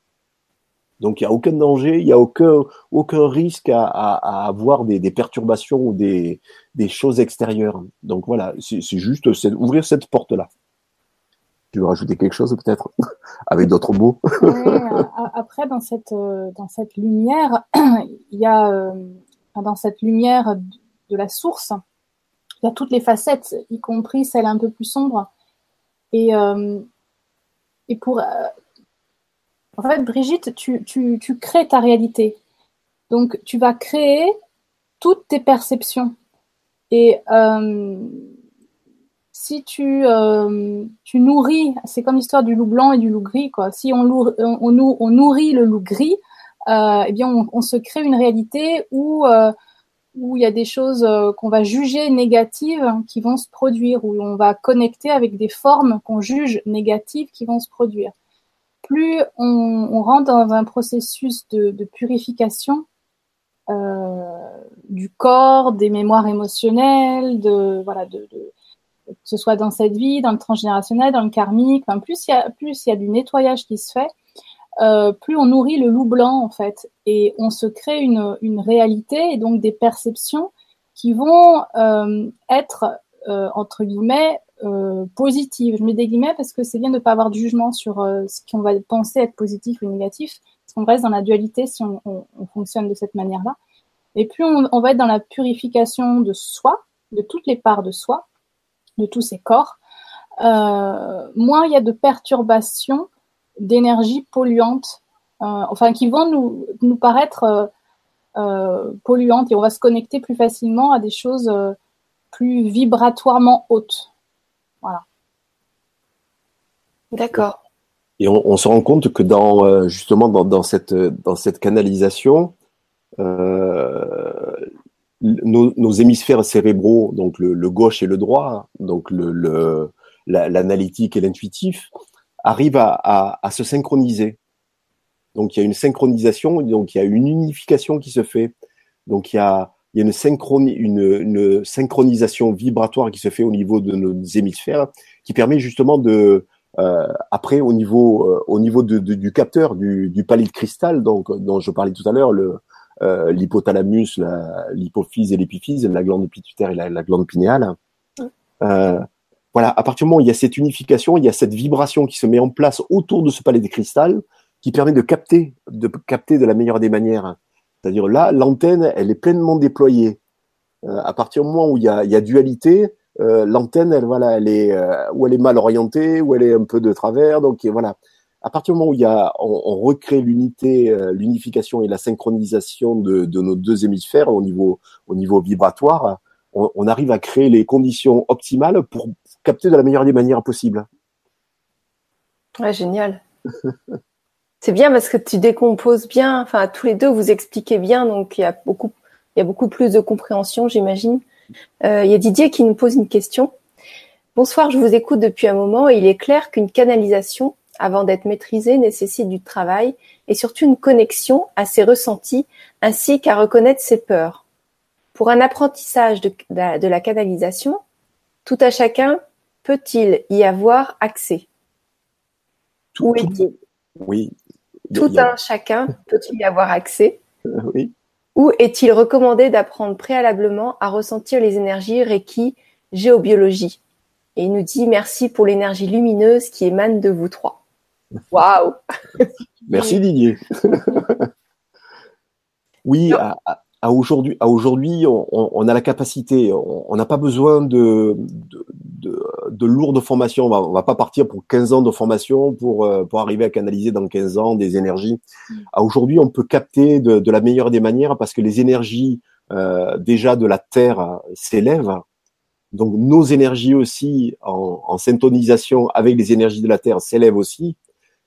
Donc il n'y a aucun danger, il n'y a aucun, aucun risque à, à, avoir des, des, perturbations ou des, des, choses extérieures. Donc voilà, c'est juste ouvrir cette porte-là. Tu veux rajouter quelque chose peut-être? [LAUGHS] Avec d'autres mots? [LAUGHS] Après, dans cette, dans cette lumière, [CLEARS THROAT] il y a euh, dans cette lumière de la source, il y a toutes les facettes, y compris celle un peu plus sombre. Et, euh, et pour, euh, en fait, Brigitte, tu, crées ta réalité. Donc, tu vas créer toutes tes perceptions. Et euh, si tu, euh, tu nourris, c'est comme l'histoire du loup blanc et du loup gris. Si on, nourrit le loup gris, euh, eh bien, on, se crée une réalité où il y a des choses qu'on va juger négatives qui vont se produire, où on va connecter avec des formes qu'on juge négatives qui vont se produire plus on, rentre dans un processus de, purification euh, du corps, des mémoires émotionnelles, voilà, de, que ce soit dans cette vie, dans le transgénérationnel, dans le karmique, plus il y a plus il y a du nettoyage qui se fait, euh, plus on nourrit le loup blanc en fait, et on se crée une, une réalité et donc des perceptions qui vont euh, être entre guillemets euh, positive. Je mets des guillemets parce que c'est bien de ne pas avoir de jugement sur euh, ce qu'on va penser être positif ou négatif, parce qu'on reste dans la dualité si on, on, on fonctionne de cette manière-là. Et plus on, va être dans la purification de soi, de toutes les parts de soi, de tous ces corps, euh, moins il y a de perturbations d'énergie polluante enfin qui vont nous, nous paraître polluantes et on va se connecter plus facilement à des choses plus vibratoirement hautes. Voilà. D'accord. Et on, se rend compte que dans justement dans, cette dans cette canalisation, nos, hémisphères cérébraux, donc le, gauche et le droit, donc le, l'analytique et l'intuitif, arrivent à, se synchroniser. Donc il y a une synchronisation, donc il y a une unification qui se fait. Donc il y a, il y a une, une, synchronisation vibratoire qui se fait au niveau de nos hémisphères, qui permet justement de, euh, après au niveau, euh, au niveau du capteur, du, du palier de cristal, donc dont je parlais tout à l'heure, le, euh, l'hypothalamus, l'hypophyse et l'épiphyse, la glande pituitaire et la, glande pinéale. Euh, voilà, à partir du moment où il y a cette unification, il y a cette vibration qui se met en place autour de ce palais de cristal, qui permet de capter, de capter de la meilleure des manières. C'est-à-dire là, l'antenne, elle est pleinement déployée. Euh, à partir du moment où il y a, il y a dualité, euh, l'antenne, elle voilà, elle est euh, elle est mal orientée, ou elle est un peu de travers. Donc voilà, à partir du moment où il y a, on, recrée l'unité, euh, l'unification et la synchronisation de, nos deux hémisphères au niveau, au niveau vibratoire, on, arrive à créer les conditions optimales pour capter de la meilleure des manières possibles. Ouais, génial. [LAUGHS] C'est bien parce que tu décomposes bien. Enfin, tous les deux, vous expliquez bien, donc il y a beaucoup, il y a beaucoup plus de compréhension, j'imagine. Euh, il y a Didier qui nous pose une question. Bonsoir, je vous écoute depuis un moment et il est clair qu'une canalisation avant d'être maîtrisé, nécessite du travail et surtout une connexion à ses ressentis ainsi qu'à reconnaître ses peurs. Pour un apprentissage de, la canalisation, tout à chacun peut-il y avoir accès? Tout, Oui. Tout un chacun peut-il y avoir accès? Oui. Ou est-il recommandé d'apprendre préalablement à ressentir les énergies Reiki, géobiologie? Et il nous dit merci pour l'énergie lumineuse qui émane de vous trois. Waouh Merci Didier. [LAUGHS] oui, à, aujourd'hui, à aujourd'hui, on, a la capacité, on n'a pas besoin de, de, lourdes formations. On va, va pas partir pour 15 ans de formation pour, euh, pour arriver à canaliser dans 15 ans des énergies. Mm. À aujourd'hui, on peut capter de, la meilleure des manières parce que les énergies euh, déjà de la Terre s'élèvent. Donc nos énergies aussi en, en syntonisation avec les énergies de la Terre s'élèvent aussi.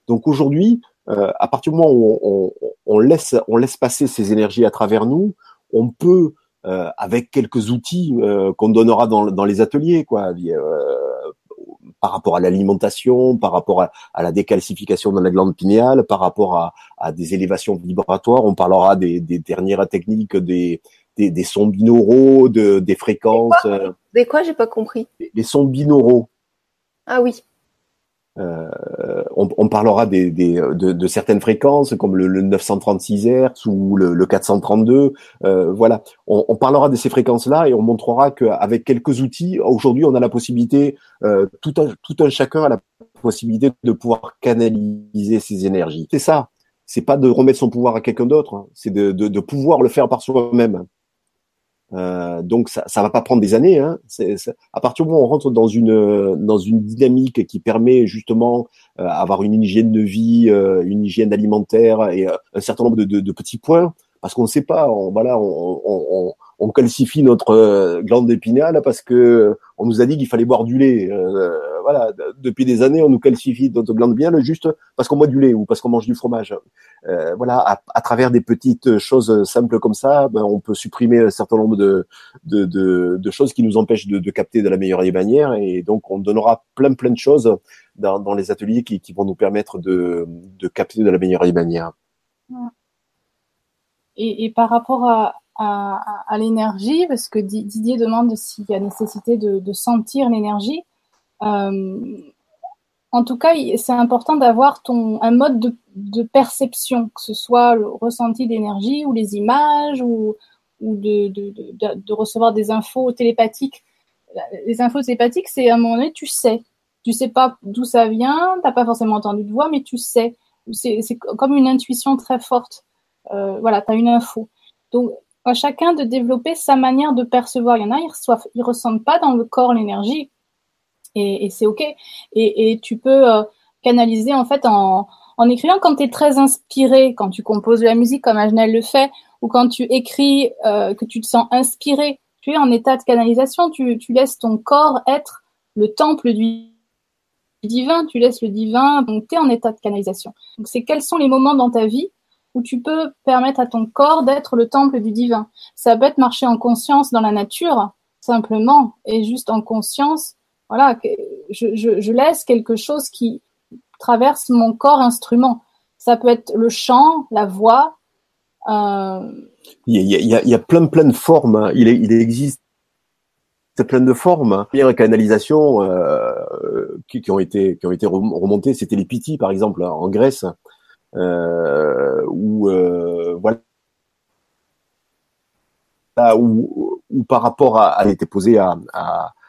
Donc aujourd'hui, euh, à partir du moment où on, laisse, on laisse passer ces énergies à travers nous, on peut, euh, avec quelques outils euh, qu'on donnera dans, dans, les ateliers, quoi, par rapport à l'alimentation, par rapport à, la décalcification de la glande pinéale, par rapport à, à des élévations vibratoires, on parlera des, des dernières techniques des, des, des, sons binauraux, de, des fréquences. Des quoi, J'ai pas compris. Les sons binauraux. Ah oui. Euh, on, on, parlera des, des, de, de, certaines fréquences comme le, le 936 Hz ou le, le 432. Euh, voilà, on, on, parlera de ces fréquences-là et on montrera qu'avec quelques outils, aujourd'hui, on a la possibilité, euh, tout, un, tout un chacun a la possibilité de pouvoir canaliser ses énergies. C'est ça. C'est pas de remettre son pouvoir à quelqu'un d'autre, hein. c'est de, de, de pouvoir le faire par soi-même. Euh, donc ça, ça va pas prendre des années. Hein. C'est, à partir du moment où on rentre dans une dans une dynamique qui permet justement euh, avoir une hygiène de vie, euh, une hygiène alimentaire et euh, un certain nombre de, de, de, petits points, parce qu'on ne sait pas. On, voilà, on, on, on calcifie notre glande épinale parce que on nous a dit qu'il fallait boire du lait. Voilà, depuis des années, on nous calcifie notre glande épinale juste parce qu'on boit du lait ou parce qu'on mange du fromage. Euh, voilà, à, travers des petites choses simples comme ça, ben, on peut supprimer un certain nombre de, choses qui nous empêchent de, capter de la meilleure des manières. Et donc, on donnera plein plein de choses dans, les ateliers qui, vont nous permettre de, capter de la meilleure des manières. Et, par rapport à, l'énergie, parce que Didier demande s'il y a nécessité de sentir l'énergie. Euh, en tout cas, c'est important d'avoir un mode de, perception, que ce soit le ressenti d'énergie ou les images ou, de, recevoir des infos télépathiques. Les infos télépathiques, c'est à un moment donné, tu sais. Tu sais pas d'où ça vient, t'as pas forcément entendu de voix, mais tu sais. C'est comme une intuition très forte. Euh, voilà, tu as une info. Donc, à chacun de développer sa manière de percevoir. Il y en a, ils ils ressentent pas dans le corps l'énergie et, et c'est ok. Et, et, tu peux euh, canaliser en fait en, En écrivant, quand tu es très inspiré, quand tu composes de la musique comme Agenel le fait, ou quand tu écris euh, que tu te sens inspiré, tu es en état de canalisation, tu, tu laisses ton corps être le temple du divin, tu laisses le divin, donc tu en état de canalisation. Donc c'est quels sont les moments dans ta vie où tu peux permettre à ton corps d'être le temple du divin? Ça peut être marcher en conscience dans la nature, simplement, et juste en conscience, voilà, je, laisse quelque chose qui traverse mon corps instrument. Ça peut être le chant, la voix. Il, y a, plein de formes. Hein. Il, existe plein de formes. Les premières canalisations euh, qui, qui, ont été qui remontées, c'était les Piti par exemple en Grèce, euh, où euh, où, par rapport à, elle était posée à,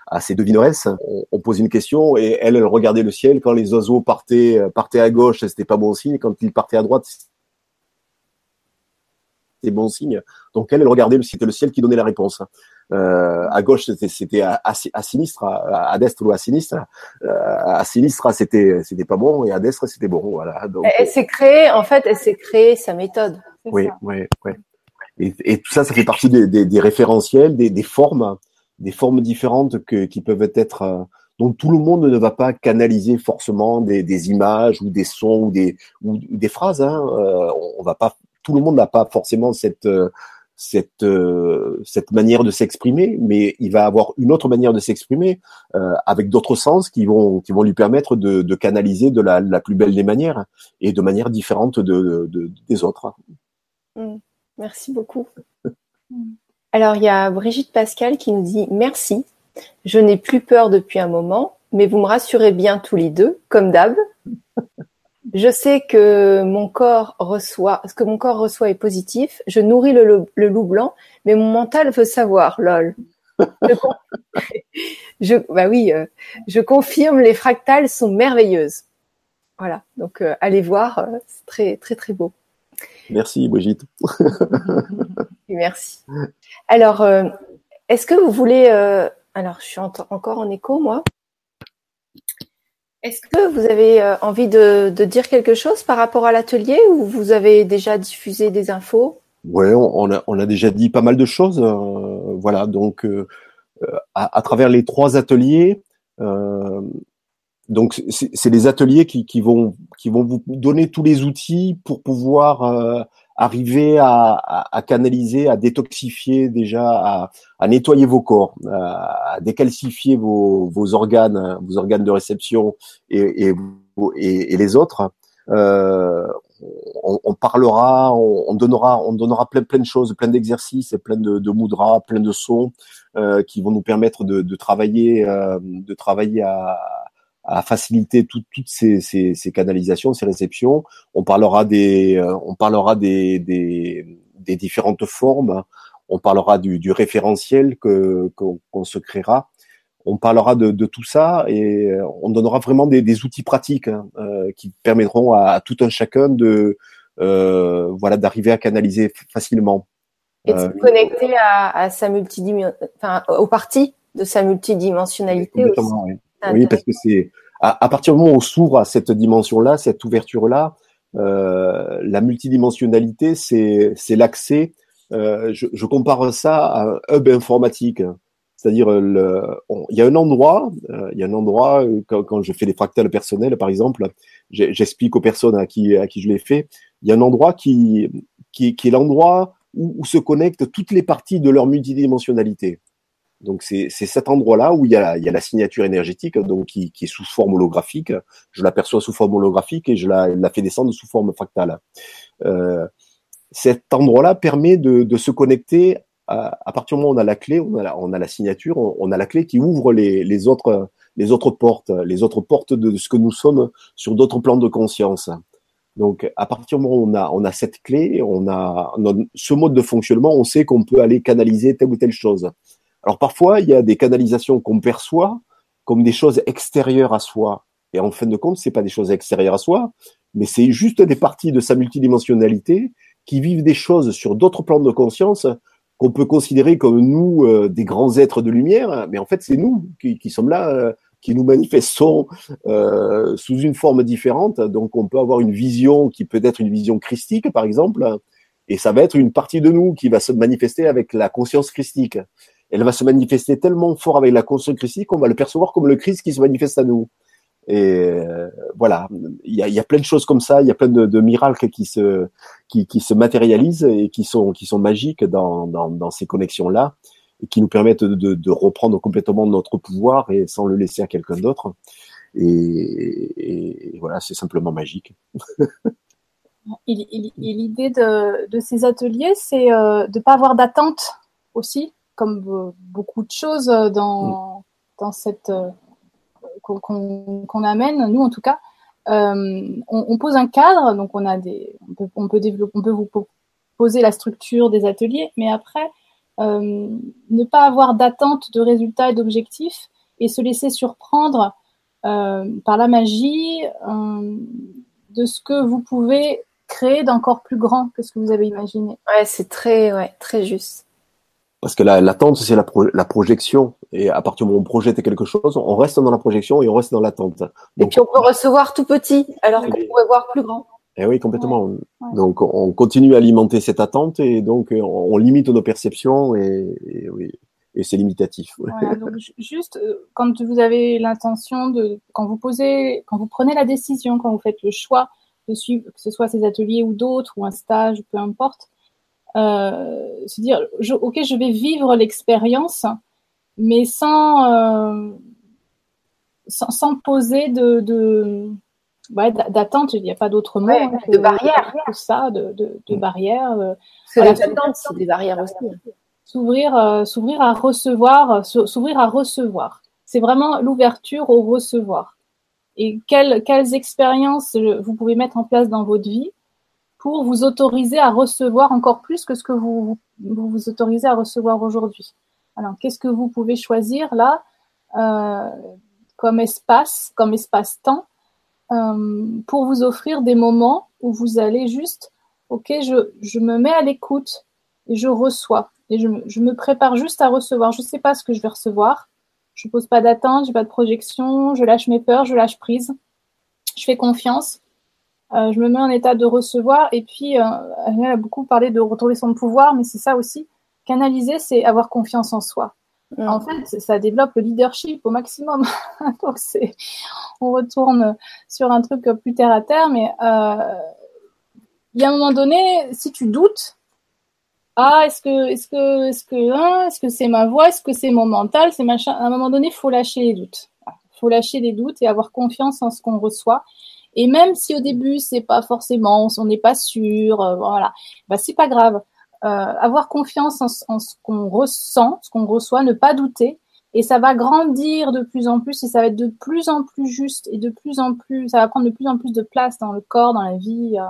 à ces devineresses, on, on posait une question et elle, elle regardait le ciel quand les oiseaux partaient partaient à gauche, c'était pas bon signe, quand ils partaient à droite, c'était bon signe. Donc elle, elle regardait, c'était le ciel qui donnait la réponse. Euh, à gauche, c'était à, à, sinistre, à, à ou à sinistre. Euh, à sinistre, c'était c'était pas bon, et à destre, c'était bon. Voilà. Donc, elle s'est créée, en fait, elle s'est créée sa méthode. Oui, oui, oui. Et, et, tout ça, ça fait partie des, des, des référentiels, des, des, formes, des formes différentes que, qui peuvent être. Euh, donc tout le monde ne va pas canaliser forcément des, des images ou des sons ou des ou des phrases. Hein. Euh, on va pas. Tout le monde n'a pas forcément cette euh, cette cette manière de s'exprimer, mais il va avoir une autre manière de s'exprimer euh, avec d'autres sens qui vont qui vont lui permettre de, de canaliser de la, la, plus belle des manières et de manière différente de, de des autres. Mmh. Merci beaucoup. [LAUGHS] Alors il y a Brigitte Pascal qui nous dit merci. Je n'ai plus peur depuis un moment, mais vous me rassurez bien tous les deux, comme d'hab. [LAUGHS] Je sais que mon corps reçoit, ce que mon corps reçoit est positif. Je nourris le, le, loup blanc, mais mon mental veut savoir, lol. Je, [LAUGHS] je bah oui, euh, je confirme, les fractales sont merveilleuses. Voilà, donc euh, allez voir, euh, c'est très très très beau. Merci Brigitte. [LAUGHS] merci. Alors, euh, est-ce que vous voulez, alors je suis en encore en écho moi. Est-ce que vous avez euh, envie de, de, dire quelque chose par rapport à l'atelier ou vous avez déjà diffusé des infos? Oui, on, a, on a déjà dit pas mal de choses. Euh, voilà, donc euh, à, à, travers les trois ateliers, euh, donc c'est des ateliers qui, qui, vont, qui vont vous donner tous les outils pour pouvoir arriver à, à, à, canaliser, à détoxifier déjà, à, à nettoyer vos corps, à, décalcifier vos, vos, organes, vos organes de réception et, et, et, et les autres. Euh, on, on, parlera, on, on, donnera, on donnera plein, plein de choses, plein d'exercices, plein de, de moudras, plein de sons euh, qui vont nous permettre de, de travailler, euh, de travailler à à faciliter toutes ces, ces, ces, canalisations, ces réceptions. On parlera des, euh, on parlera des, des, des, différentes formes. On parlera du, du référentiel que qu'on se créera. On parlera de, de, tout ça et euh, on donnera vraiment des, des outils pratiques hein, euh, qui permettront à, à, tout un chacun de euh, voilà d'arriver à canaliser facilement. Et de se connecter à, à sa multidimension, enfin aux parties de sa multidimensionnalité aussi. Oui. Oui, parce que c'est à, à, partir du moment où on s'ouvre à cette dimension-là, cette ouverture-là, euh, la multidimensionnalité, c'est l'accès. Euh, je, je, compare ça à un hub informatique, c'est-à-dire il y a un endroit, euh, il y a un endroit quand, quand, je fais des fractales personnels, par exemple, j'explique aux personnes à qui à qui je les fais, il y a un endroit qui qui, qui est l'endroit où, où se connectent toutes les parties de leur multidimensionnalité. Donc c'est cet endroit-là où il y, a, la signature énergétique, donc qui, est sous forme holographique. Je l'aperçois sous forme holographique et je la, fais descendre sous forme fractale. Euh, cet endroit-là permet de, se connecter à, à, partir du moment où on a la clé, on a la, signature, on, a la clé qui ouvre les, autres, portes, les autres portes de ce que nous sommes sur d'autres plans de conscience. Donc, à partir du moment où on a, cette clé, on a ce mode de fonctionnement, on sait qu'on peut aller canaliser telle ou telle chose. Alors parfois, il y a des canalisations qu'on perçoit comme des choses extérieures à soi. Et en fin de compte, c'est pas des choses extérieures à soi, mais c'est juste des parties de sa multidimensionnalité qui vivent des choses sur d'autres plans de conscience qu'on peut considérer comme nous euh, des grands êtres de lumière, mais en fait c'est nous qui, sommes là euh, qui nous manifestons euh, sous une forme différente. Donc, on peut avoir une vision qui peut être une vision christique, par exemple, et ça va être une partie de nous qui va se manifester avec la conscience christique. Elle va se manifester tellement fort avec la conscience christique qu'on va le percevoir comme le Christ qui se manifeste à nous. Et euh, voilà, il y a, plein de choses comme ça, il y a plein de, miracles qui se qui, se matérialisent et qui sont qui sont magiques dans, dans, ces connexions là et qui nous permettent de, reprendre complètement notre pouvoir et sans le laisser à quelqu'un d'autre. Et, et, voilà, c'est simplement magique. [LAUGHS] et, l'idée de, de, ces ateliers, c'est euh, de ne pas avoir d'attente aussi, comme beaucoup de choses dans, mm. dans cette euh, qu'on amène, nous en tout cas. Euh, on, on, pose un cadre, donc on a des, on peut, on peut développer, on peut vous poser la structure des ateliers, mais après, euh, ne pas avoir d'attente de résultats et d'objectifs et se laisser surprendre euh, par la magie euh, de ce que vous pouvez créer d'encore plus grand que ce que vous avez imaginé. Ouais, c'est très, ouais, très juste. Parce que l'attente, c'est la, la, projection. Et à partir du moment où on projette quelque chose, on reste dans la projection et on reste dans l'attente. Et puis on peut recevoir tout petit, alors qu'on pourrait voir plus grand. Eh oui, complètement. Donc, on continue à alimenter cette attente et donc euh, on limite nos perceptions et, et oui, et c'est limitatif. Voilà, donc juste euh, quand vous avez l'intention de, quand vous posez, quand vous prenez la décision, quand vous faites le choix de suivre, que ce soit ces ateliers ou d'autres ou un stage, peu importe, se dire, je, ok, je vais vivre l'expérience, mais sans, euh, sans, sans poser de, de ouais, d'attente, il n'y a pas d'autre mot. Hein, de barrière. Tout ça, de, de, de barrière. Euh, voilà, c'est des barrières aussi. S'ouvrir, euh, s'ouvrir à recevoir, s'ouvrir à recevoir. C'est vraiment l'ouverture au recevoir. Et quelles, quelles expériences vous pouvez mettre en place dans votre vie pour vous autoriser à recevoir encore plus que ce que vous vous, autorisez à recevoir aujourd'hui. Alors, qu'est-ce que vous pouvez choisir là euh, comme espace, comme espace-temps euh, pour vous offrir des moments où vous allez juste, ok, je, je me mets à l'écoute et je reçois. Et je, je, me prépare juste à recevoir. Je ne sais pas ce que je vais recevoir. Je ne pose pas d'attente, je n'ai pas de projection, je lâche mes peurs, je lâche prise. Je fais confiance. Euh, je me mets en état de recevoir. Et puis, euh, elle a beaucoup parlé de retrouver son pouvoir, mais c'est ça aussi. Canaliser, c'est avoir confiance en soi. Mm. En fait, ça développe le leadership au maximum. [LAUGHS] Donc, c'est, on retourne sur un truc plus terre à terre, mais euh, il y a un moment donné, si tu doutes, ah, est-ce que, est-ce que, est-ce que, hein, est-ce que c'est ma voix, est-ce que c'est mon mental, c'est machin. À un moment donné, il faut lâcher les doutes. Il faut lâcher les doutes et avoir confiance en ce qu'on reçoit. Et même si au début c'est pas forcément, on n'est pas sûr, euh, voilà, bah c'est pas grave. Euh, avoir confiance en, ce qu'on ressent, ce qu'on reçoit, ne pas douter, et ça va grandir de plus en plus et ça va être de plus en plus juste et de plus en plus, ça va prendre de plus en plus de place dans le corps, dans la vie. Euh,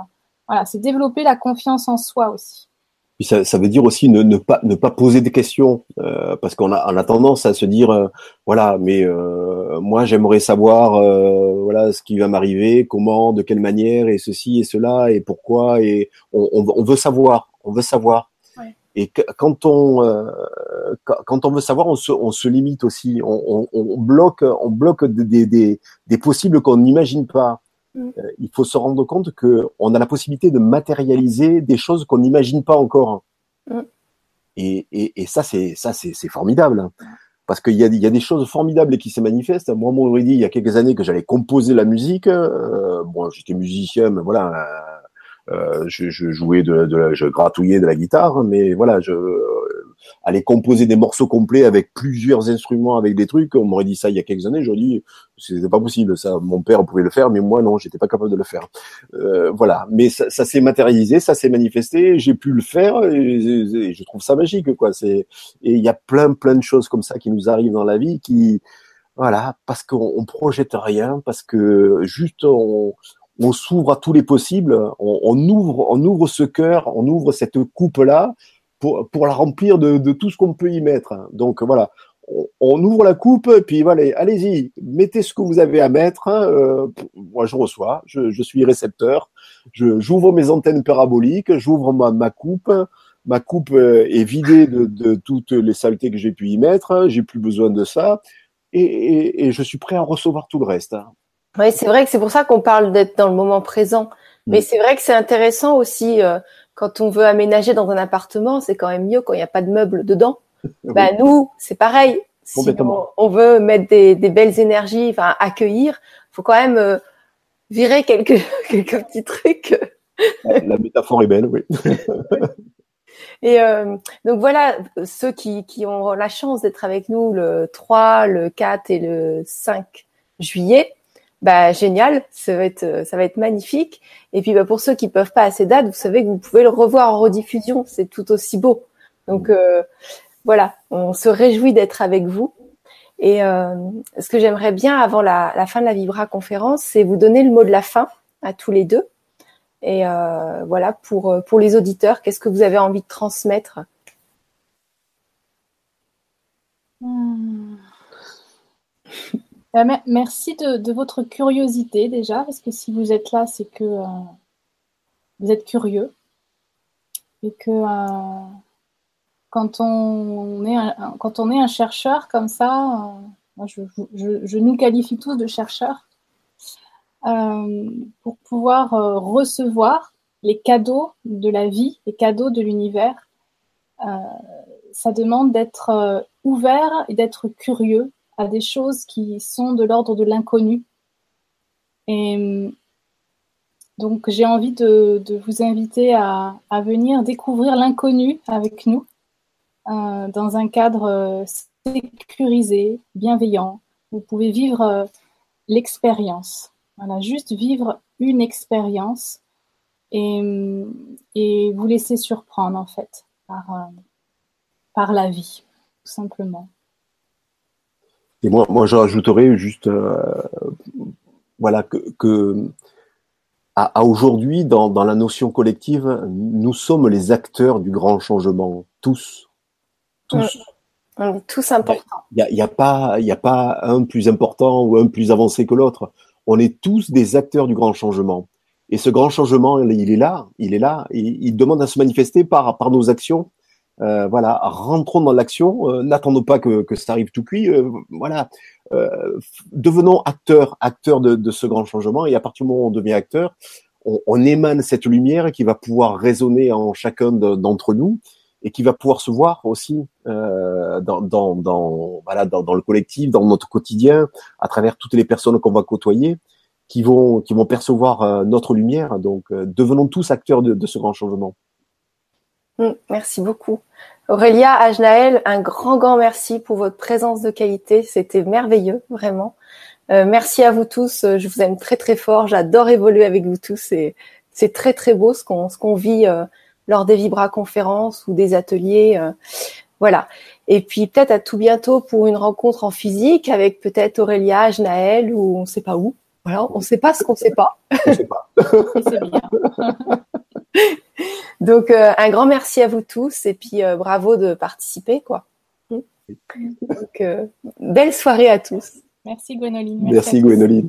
voilà, c'est développer la confiance en soi aussi. Puis ça, ça veut dire aussi ne, ne, pas ne pas poser des questions euh, parce qu'on a, on a tendance à se dire euh, voilà mais euh, moi j'aimerais savoir euh, voilà ce qui va m'arriver comment de quelle manière et ceci et cela et pourquoi et on, on, on veut savoir on veut savoir. Et quand on euh, quand on veut savoir, on se, on se limite aussi. On, on, bloque on bloque des, des, des possibles qu'on n'imagine pas. Euh, il faut se rendre compte que on a la possibilité de matérialiser des choses qu'on n'imagine pas encore. Mm. Et, et, et, ça, c'est ça, c'est formidable. Parce qu'il y a, y a des choses formidables qui se manifestent. Moi, on m'aurait dit il y a quelques années que j'allais composer la musique. Euh, bon, j'étais musicien, mais voilà, euh, je, je, jouais de, de, je gratouillais de la guitare, mais voilà, je aller composer des morceaux complets avec plusieurs instruments, avec des trucs. On m'aurait dit ça il y a quelques années. J'aurais dit c'était pas possible. Ça, mon père pouvait le faire, mais moi non, j'étais pas capable de le faire. Euh, voilà. Mais ça, s'est matérialisé, ça s'est manifesté. J'ai pu le faire et, je trouve ça magique, quoi. C'est et il y a plein plein de choses comme ça qui nous arrivent dans la vie qui voilà, parce qu'on on projette rien, parce que juste on, on s'ouvre à tous les possibles, on, ouvre, on ouvre ce cœur, on ouvre cette coupe là pour, pour la remplir de, de tout ce qu'on peut y mettre. Donc voilà, on, ouvre la coupe et puis voilà, allez-y, mettez ce que vous avez à mettre. Hein, euh, moi, je reçois, je, je suis récepteur, j'ouvre mes antennes paraboliques, j'ouvre ma, ma coupe. Ma coupe euh, est vidée de, de toutes les saletés que j'ai pu y mettre. J'ai plus besoin de ça et, je suis prêt à recevoir tout le reste. Hein. Oui, c'est vrai que c'est pour ça qu'on parle d'être dans le moment présent. Mais mm. c'est vrai que c'est intéressant aussi euh, quand on veut aménager dans un appartement, c'est quand même mieux quand il n'y a pas de meubles dedans. [LAUGHS] Bah nous, c'est pareil. Si on, veut mettre des, belles énergies, enfin accueillir, faut quand même euh, virer quelques [LAUGHS] quelques petits trucs. La métaphore est belle, oui. [LAUGHS] Et euh, donc voilà, ceux qui, qui ont la chance d'être avec nous le 3, le 4 et le 5 juillet, bah génial, ça va être ça va être magnifique. Et puis bah, pour ceux qui peuvent pas à ces dates, vous savez que vous pouvez le revoir en rediffusion, c'est tout aussi beau. Donc euh, voilà, on se réjouit d'être avec vous. Et euh, ce que j'aimerais bien avant la, la, fin de la Vibra conférence, c'est vous donner le mot de la fin à tous les deux. Et euh, voilà, pour, euh, pour les auditeurs, qu'est-ce que vous avez envie de transmettre? Hmm. Bah, Merci de, votre curiosité déjà, parce que si vous êtes là, c'est que euh, vous êtes curieux. Et que quand, on est un, quand on est un chercheur comme ça, je, nous qualifie tous de chercheurs, euh, pour pouvoir euh, recevoir les cadeaux de la vie, les cadeaux de l'univers. Euh, ça demande d'être ouvert et d'être curieux à des choses qui sont de l'ordre de l'inconnu. Et donc j'ai envie de, vous inviter à, venir découvrir l'inconnu avec nous dans un cadre sécurisé, bienveillant. Vous pouvez vivre l'expérience. Voilà, juste vivre une expérience et, vous laisser surprendre en fait par, euh, par la vie, tout simplement. Et moi, moi je rajouterais juste euh, voilà que, à, aujourd'hui, dans, la notion collective, nous sommes les acteurs du grand changement, tous. Tous. tous importants. Il n'y a, a, pas, a pas un plus important ou un plus avancé que l'autre on est tous des acteurs du grand changement. Et ce grand changement, il est là, il est là, et il demande à se manifester par, par nos actions. Euh, voilà, rentrons dans l'action, euh, n'attendons pas que, que ça arrive tout cuit. Euh, voilà, devenons acteurs, acteurs de, ce grand changement. Et à partir du moment où on devient acteur, on, émane cette lumière qui va pouvoir résonner en chacun d'entre nous et qui va pouvoir se voir aussi euh, dans, dans, dans, voilà, dans, dans, le collectif, dans notre quotidien, à travers toutes les personnes qu'on va côtoyer, qui vont, qui vont percevoir euh, notre lumière. Donc, euh, devenons tous acteurs de, de ce grand changement. Mm, merci beaucoup. Aurélia, Ajnaël, un grand, grand merci pour votre présence de qualité. C'était merveilleux, vraiment. Euh, merci à vous tous. Je vous aime très, très fort. J'adore évoluer avec vous tous. Et c'est très, très beau ce qu'on ce qu'on vit lors des Vibra conférences ou des ateliers. Euh, voilà. Et puis peut-être à tout bientôt pour une rencontre en physique avec peut-être Aurélia, Naël ou on ne sait pas où. Voilà, on ne sait pas ce qu'on ne sait pas. On sait pas. [LAUGHS] [LAUGHS] Donc euh, un grand merci à vous tous et puis euh, bravo de participer quoi. Donc belle soirée à tous. Merci Gwénoline. Merci, merci Gwénoline.